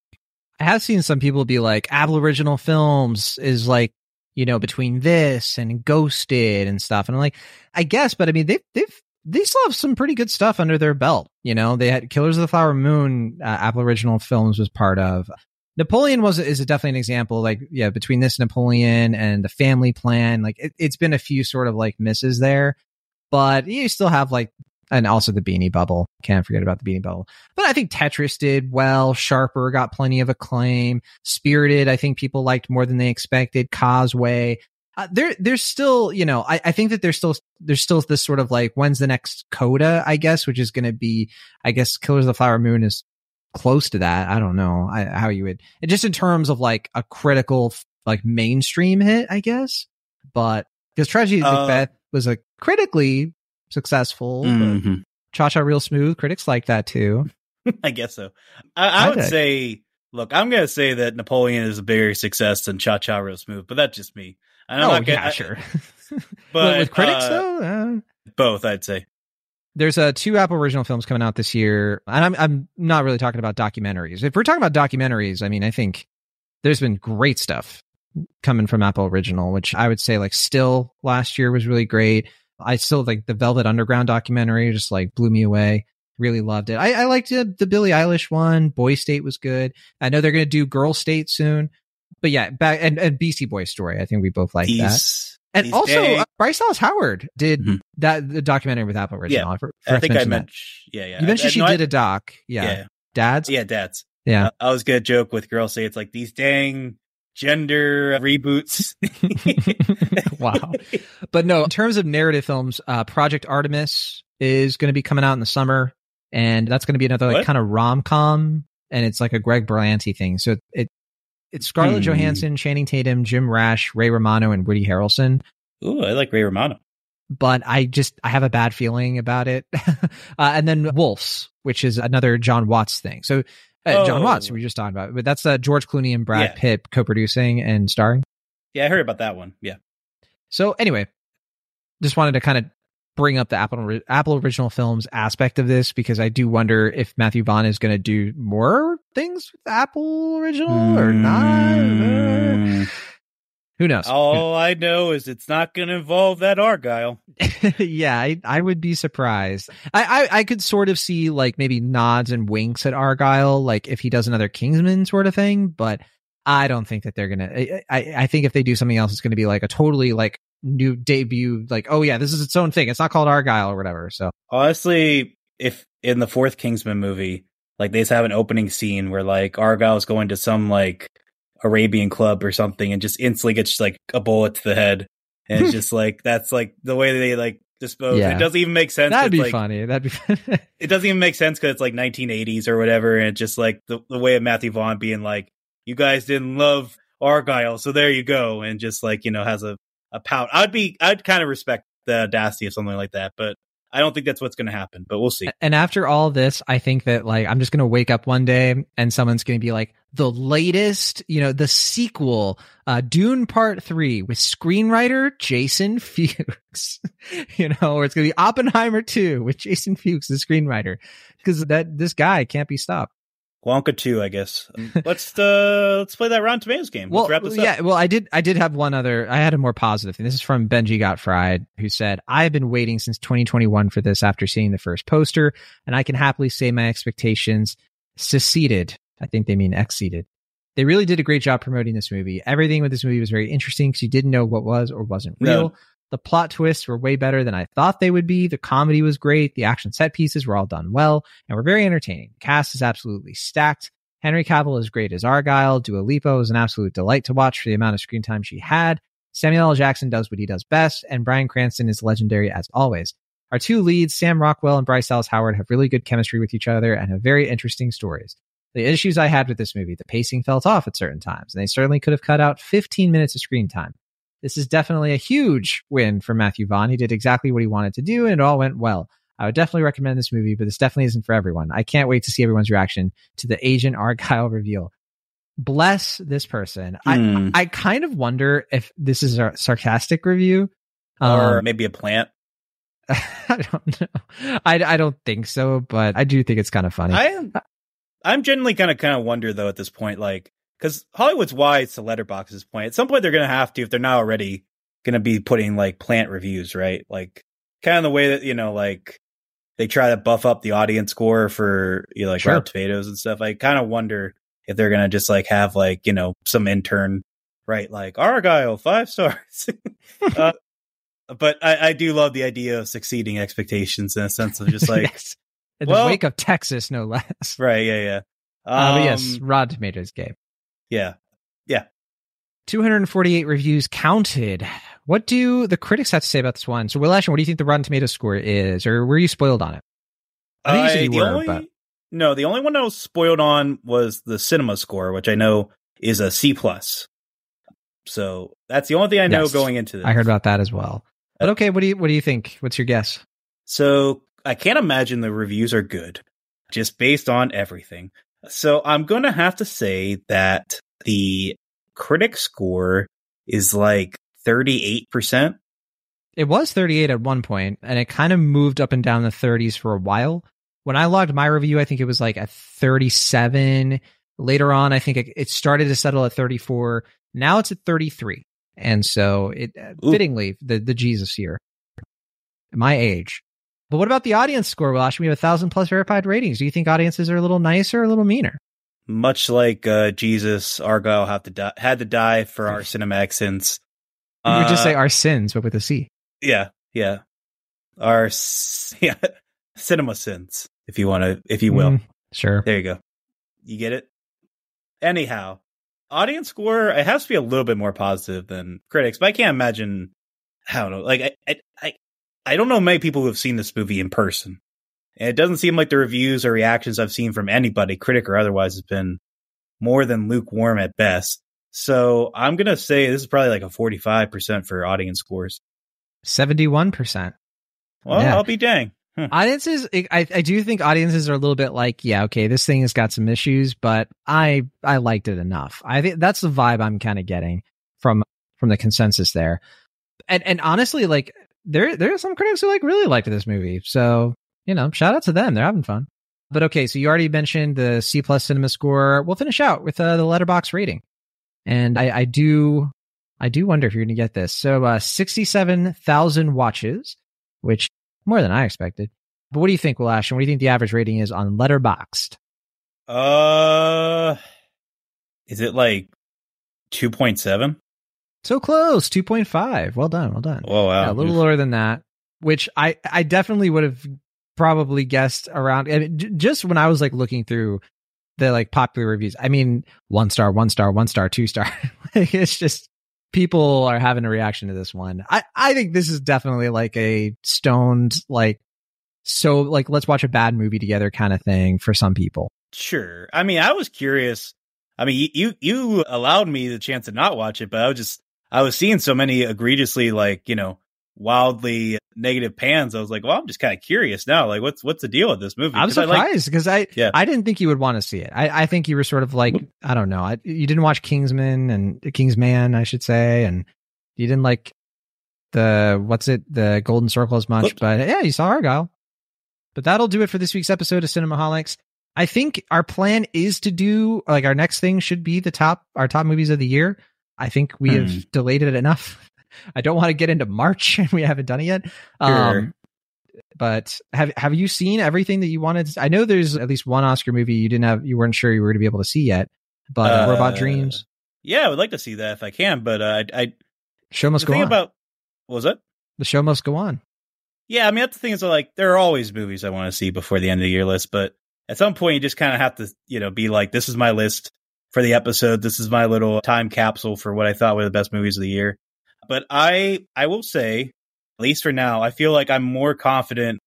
I have seen some people be like, Apple Original Films is like, you know, between this and Ghosted and stuff. And I'm like, I guess, but I mean, they've, they've, they still have some pretty good stuff under their belt. You know, they had Killers of the Flower Moon, uh, Apple Original Films was part of. Napoleon was is definitely an example. Like, yeah, between this Napoleon and the Family Plan, like it, it's been a few sort of like misses there, but you still have like and also the Beanie Bubble. Can't forget about the Beanie Bubble. But I think Tetris did well. Sharper got plenty of acclaim. Spirited, I think people liked more than they expected. Causeway. Uh, there, there's still, you know, I, I think that there's still, there's still this sort of like, when's the next coda, I guess, which is going to be, I guess, Killers of the Flower Moon is close to that. I don't know I, how you would, just in terms of like a critical, like mainstream hit, I guess. But because Tragedy of Uh, Macbeth was a critically successful, Mhm. Cha Cha Real Smooth. Critics like that too. i guess so i, I would say look i'm gonna say that napoleon is a bigger success than cha cha real smooth but that's just me And I'm oh, not yeah, I- sure. but But with critics uh, though, uh, both i'd say there's uh, two Apple original films coming out this year, and I'm I'm not really talking about documentaries. If we're talking about documentaries, I mean, I think there's been great stuff coming from Apple Original, which I would say like still last year was really great. I still like the Velvet Underground documentary just like blew me away. Really loved it. I, I liked the, the Billie Eilish one. Boy State was good. I know they're going to do Girl State soon, but yeah, back and, and Beastie Boy story. I think we both like that. And these also, uh, Bryce Dallas Howard did Mhm. that the documentary with Apple Original. I, for, i think i mentioned yeah yeah You mentioned I- she no, did a doc. Yeah. yeah Dad's. yeah dads Yeah. Uh, I was gonna joke with girls say it's like these dang gender reboots. wow. But no, in terms of narrative films, uh, Project Artemis is going to be coming out in the summer. And that's going to be another like kind of rom com. And it's like a Greg Berlanti thing. So it, it's Scarlett Hmm. Johansson, Channing Tatum, Jim Rash, Ray Romano, and Woody Harrelson. Ooh, I like Ray Romano. But I just, I have a bad feeling about it. uh, and then Wolves, which is another Jon Watts thing. So uh, Jon Oh. Watts, we were just talking about, but that's uh, George Clooney and Brad Yeah. Pitt co-producing and starring. Yeah, I heard about that one. Yeah. So anyway, just wanted to kind of bring up the Apple Apple original films aspect of this because I do wonder if Matthew Vaughn is going to do more things with Apple original or not. Mm. Who knows? All I know is it's not going to involve that Argylle. yeah, I, I would be surprised. I, I I could sort of see like maybe nods and winks at Argylle, like if he does another Kingsman sort of thing, but I don't think that they're gonna. I I, I think if they do something else, it's gonna be like a totally like new debut. Like, oh yeah, this is its own thing. It's not called Argylle or whatever. So Honestly, if in the fourth Kingsman movie, like they just have an opening scene where like Argylle's going to some like Arabian club or something and just instantly gets like a bullet to the head. And it's just like that's like the way they like dispose. Yeah. It doesn't even make sense. that'd be like, funny. That'd be. It doesn't even make sense because it's like 1980s or whatever, and just like the, the way of Matthew Vaughn being like, "You guys didn't love Argyle, so there you go," and just like you know has a a pout. I'd be, I'd kind of respect the audacity of something like that, but I don't think that's what's going to happen. But we'll see. and after all this, I think that like I'm just gonna wake up one day and someone's gonna be like, the latest, you know, the sequel, uh, Dune Part Three with screenwriter Jason Fuchs. you know, or it's gonna be Oppenheimer Two with Jason Fuchs, the screenwriter, because that this guy can't be stopped. Wonka two, I guess. let's uh let's play that Rotten Tomatoes game. Well, let's wrap this yeah. up. Well, I did. I did have one other. I had a more positive thing. This is from Benji Got Fried, who said, "I have been waiting since 2021 for this after seeing the first poster, and I can happily say my expectations succeeded. I think they mean exceeded. They really did a great job promoting this movie. Everything with this movie was very interesting because you didn't know what was or wasn't No. Real." The plot twists were way better than I thought they would be. The comedy was great. The action set pieces were all done well and were very entertaining. The cast is absolutely stacked. Henry Cavill is great as Argylle. Dua Lipa was an absolute delight to watch for the amount of screen time she had. Samuel L. Jackson does what he does best, and Bryan Cranston is legendary as always. Our two leads, Sam Rockwell and Bryce Dallas Howard, have really good chemistry with each other and have very interesting stories. The issues I had with this movie, the pacing felt off at certain times, and they certainly could have cut out 15 minutes of screen time. This is definitely a huge win for Matthew Vaughn. He did exactly what he wanted to do, and it all went well. I would definitely recommend this movie, but this definitely isn't for everyone. I can't wait to see everyone's reaction to the Agent Argylle reveal. Bless this person. Hmm. I I kind of wonder if this is a sarcastic review. or Um, maybe a plant. I don't know. I, I don't think so, but I do think it's kind of funny. I am I'm genuinely kind of kind of wonder though at this point, like because Hollywood's wise to Letterboxd at this point. At some point, they're gonna have to if they're not already gonna be putting like plant reviews, right? Like kind of the way that you know, like they try to buff up the audience score for you know, like Sure. Rotten Tomatoes and stuff. I kind of wonder if they're gonna just like have like you know some intern right like Argylle five stars. uh, but I, I do love the idea of succeeding expectations in a sense of just like yes. In well- the wake of Texas, no less. right, yeah, yeah. Uh, but yes, Um, Rotten Tomatoes game. Yeah. Yeah. 248 reviews counted. What do the critics have to say about this one? So, Will Ashton, what do you think the Rotten Tomatoes score is, or were you spoiled on it? I think you said you were, only, but- no, the only one I was spoiled on was the cinema score, which I know is a C plus. So that's the only thing I know Yes. going into this. I heard about that as well. But Uh, okay, what do you what do you think? What's your guess? So I can't imagine the reviews are good, just based on everything. So I'm going to have to say that the critic score is like 38%. It was 38 at one point, and it kind of moved up and down the 30s for a while. When I logged my review, I think it was like a 37. Later on, I think it, it started to settle at 34. Now it's at 33. And so it uh, Ooh. fittingly, the, the Jesus here, my age. But what about the audience score, Wash? We have a thousand plus verified ratings. Do you think audiences are a little nicer or a little meaner? Much like uh, Jesus, Argylle have to die, had to die for our cinematic sins. You would just Uh, say our sins, but with a C. Yeah, yeah. Our yeah, cinema sins, if you want to, if you will. Mm, sure. There you go. You get it. Anyhow, audience score it has to be a little bit more positive than critics, but I can't imagine. I don't know. Like I, I, I, I don't know many people who have seen this movie in person, and it doesn't seem like the reviews or reactions I've seen from anybody, critic or otherwise, has been more than lukewarm at best. So I'm gonna say this is probably like a 45 percent for audience scores. 71%. Well, Yeah. I'll be dang. audiences I, I do think audiences are a little bit like yeah okay this thing has got some issues but i i liked it enough i think that's the vibe i'm kind of getting from from the consensus there and and honestly like there there are some critics who like really liked this movie so you know shout out to them they're having fun but okay so you already mentioned the c plus cinema score we'll finish out with uh, the Letterboxd rating and i i do i do wonder if you're gonna get this so uh 67000 watches which more than I expected. But what do you think, Will Ashton? What do you think the average rating is on Letterboxd? Uh, is it like 2.7? So close, two point five. Well done, well done. Oh wow, Yeah, a little lower than that, which I I definitely would have probably guessed around. I mean, j- just when I was like looking through the like popular reviews, I mean, one star, one star, one star, two star. like, it's just people are having a reaction to this one. I I think this is definitely like a stoned like so like let's watch a bad movie together kind of thing for some people. Sure. I mean, I was curious. I mean, you you allowed me the chance to not watch it, but I was just I was seeing so many egregiously like you know wildly negative pans. I was like, well, I'm just kind of curious now. Like, what's what's the deal with this movie? I'm 'Cause I like- surprised because I Yeah. I didn't think you would want to see it. I, I think you were sort of like I don't know. I, you didn't watch Kingsman and uh, Kingsman, I should say, and you didn't like the what's it the Golden Circle as much. But yeah, you saw Argylle. But that'll do it for this week's episode of Cinemaholics. I think our plan is to do like our next thing should be the top our top movies of the year. I think we Hmm. have delayed it enough. I don't want to get into March and we haven't done it yet. Sure. Um, but have have you seen everything that you wanted? To, I know there's at least one Oscar movie you didn't have, you weren't sure you were going to be able to see yet. But uh, Robot Dreams, Yeah, I would like to see that if I can, but uh, I, I show must go on. about what was it? the show must go on. Yeah, I mean that's the thing is like there are always movies I want to see before the end of the year list, but at some point you just kind of have to, you know, be like, this is my list for the episode. This is my little time capsule for what I thought were the best movies of the year. But I, I will say, at least for now, I feel like I'm more confident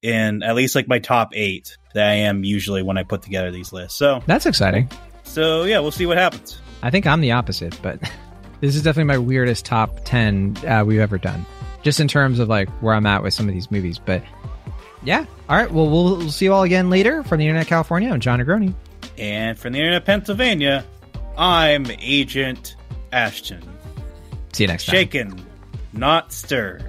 in at least like my top eight than I am usually when I put together these lists. So, That's exciting. so yeah, we'll see what happens. I think I'm the opposite, but this is definitely my weirdest top 10 uh, we've ever done, just in terms of like where I'm at with some of these movies. But yeah. All right. Well, we'll, we'll see you all again later from the Internet California. I'm Jon Negroni. And from the area of Pennsylvania, I'm Agent Ashton. See you next time. Shaken, not stirred.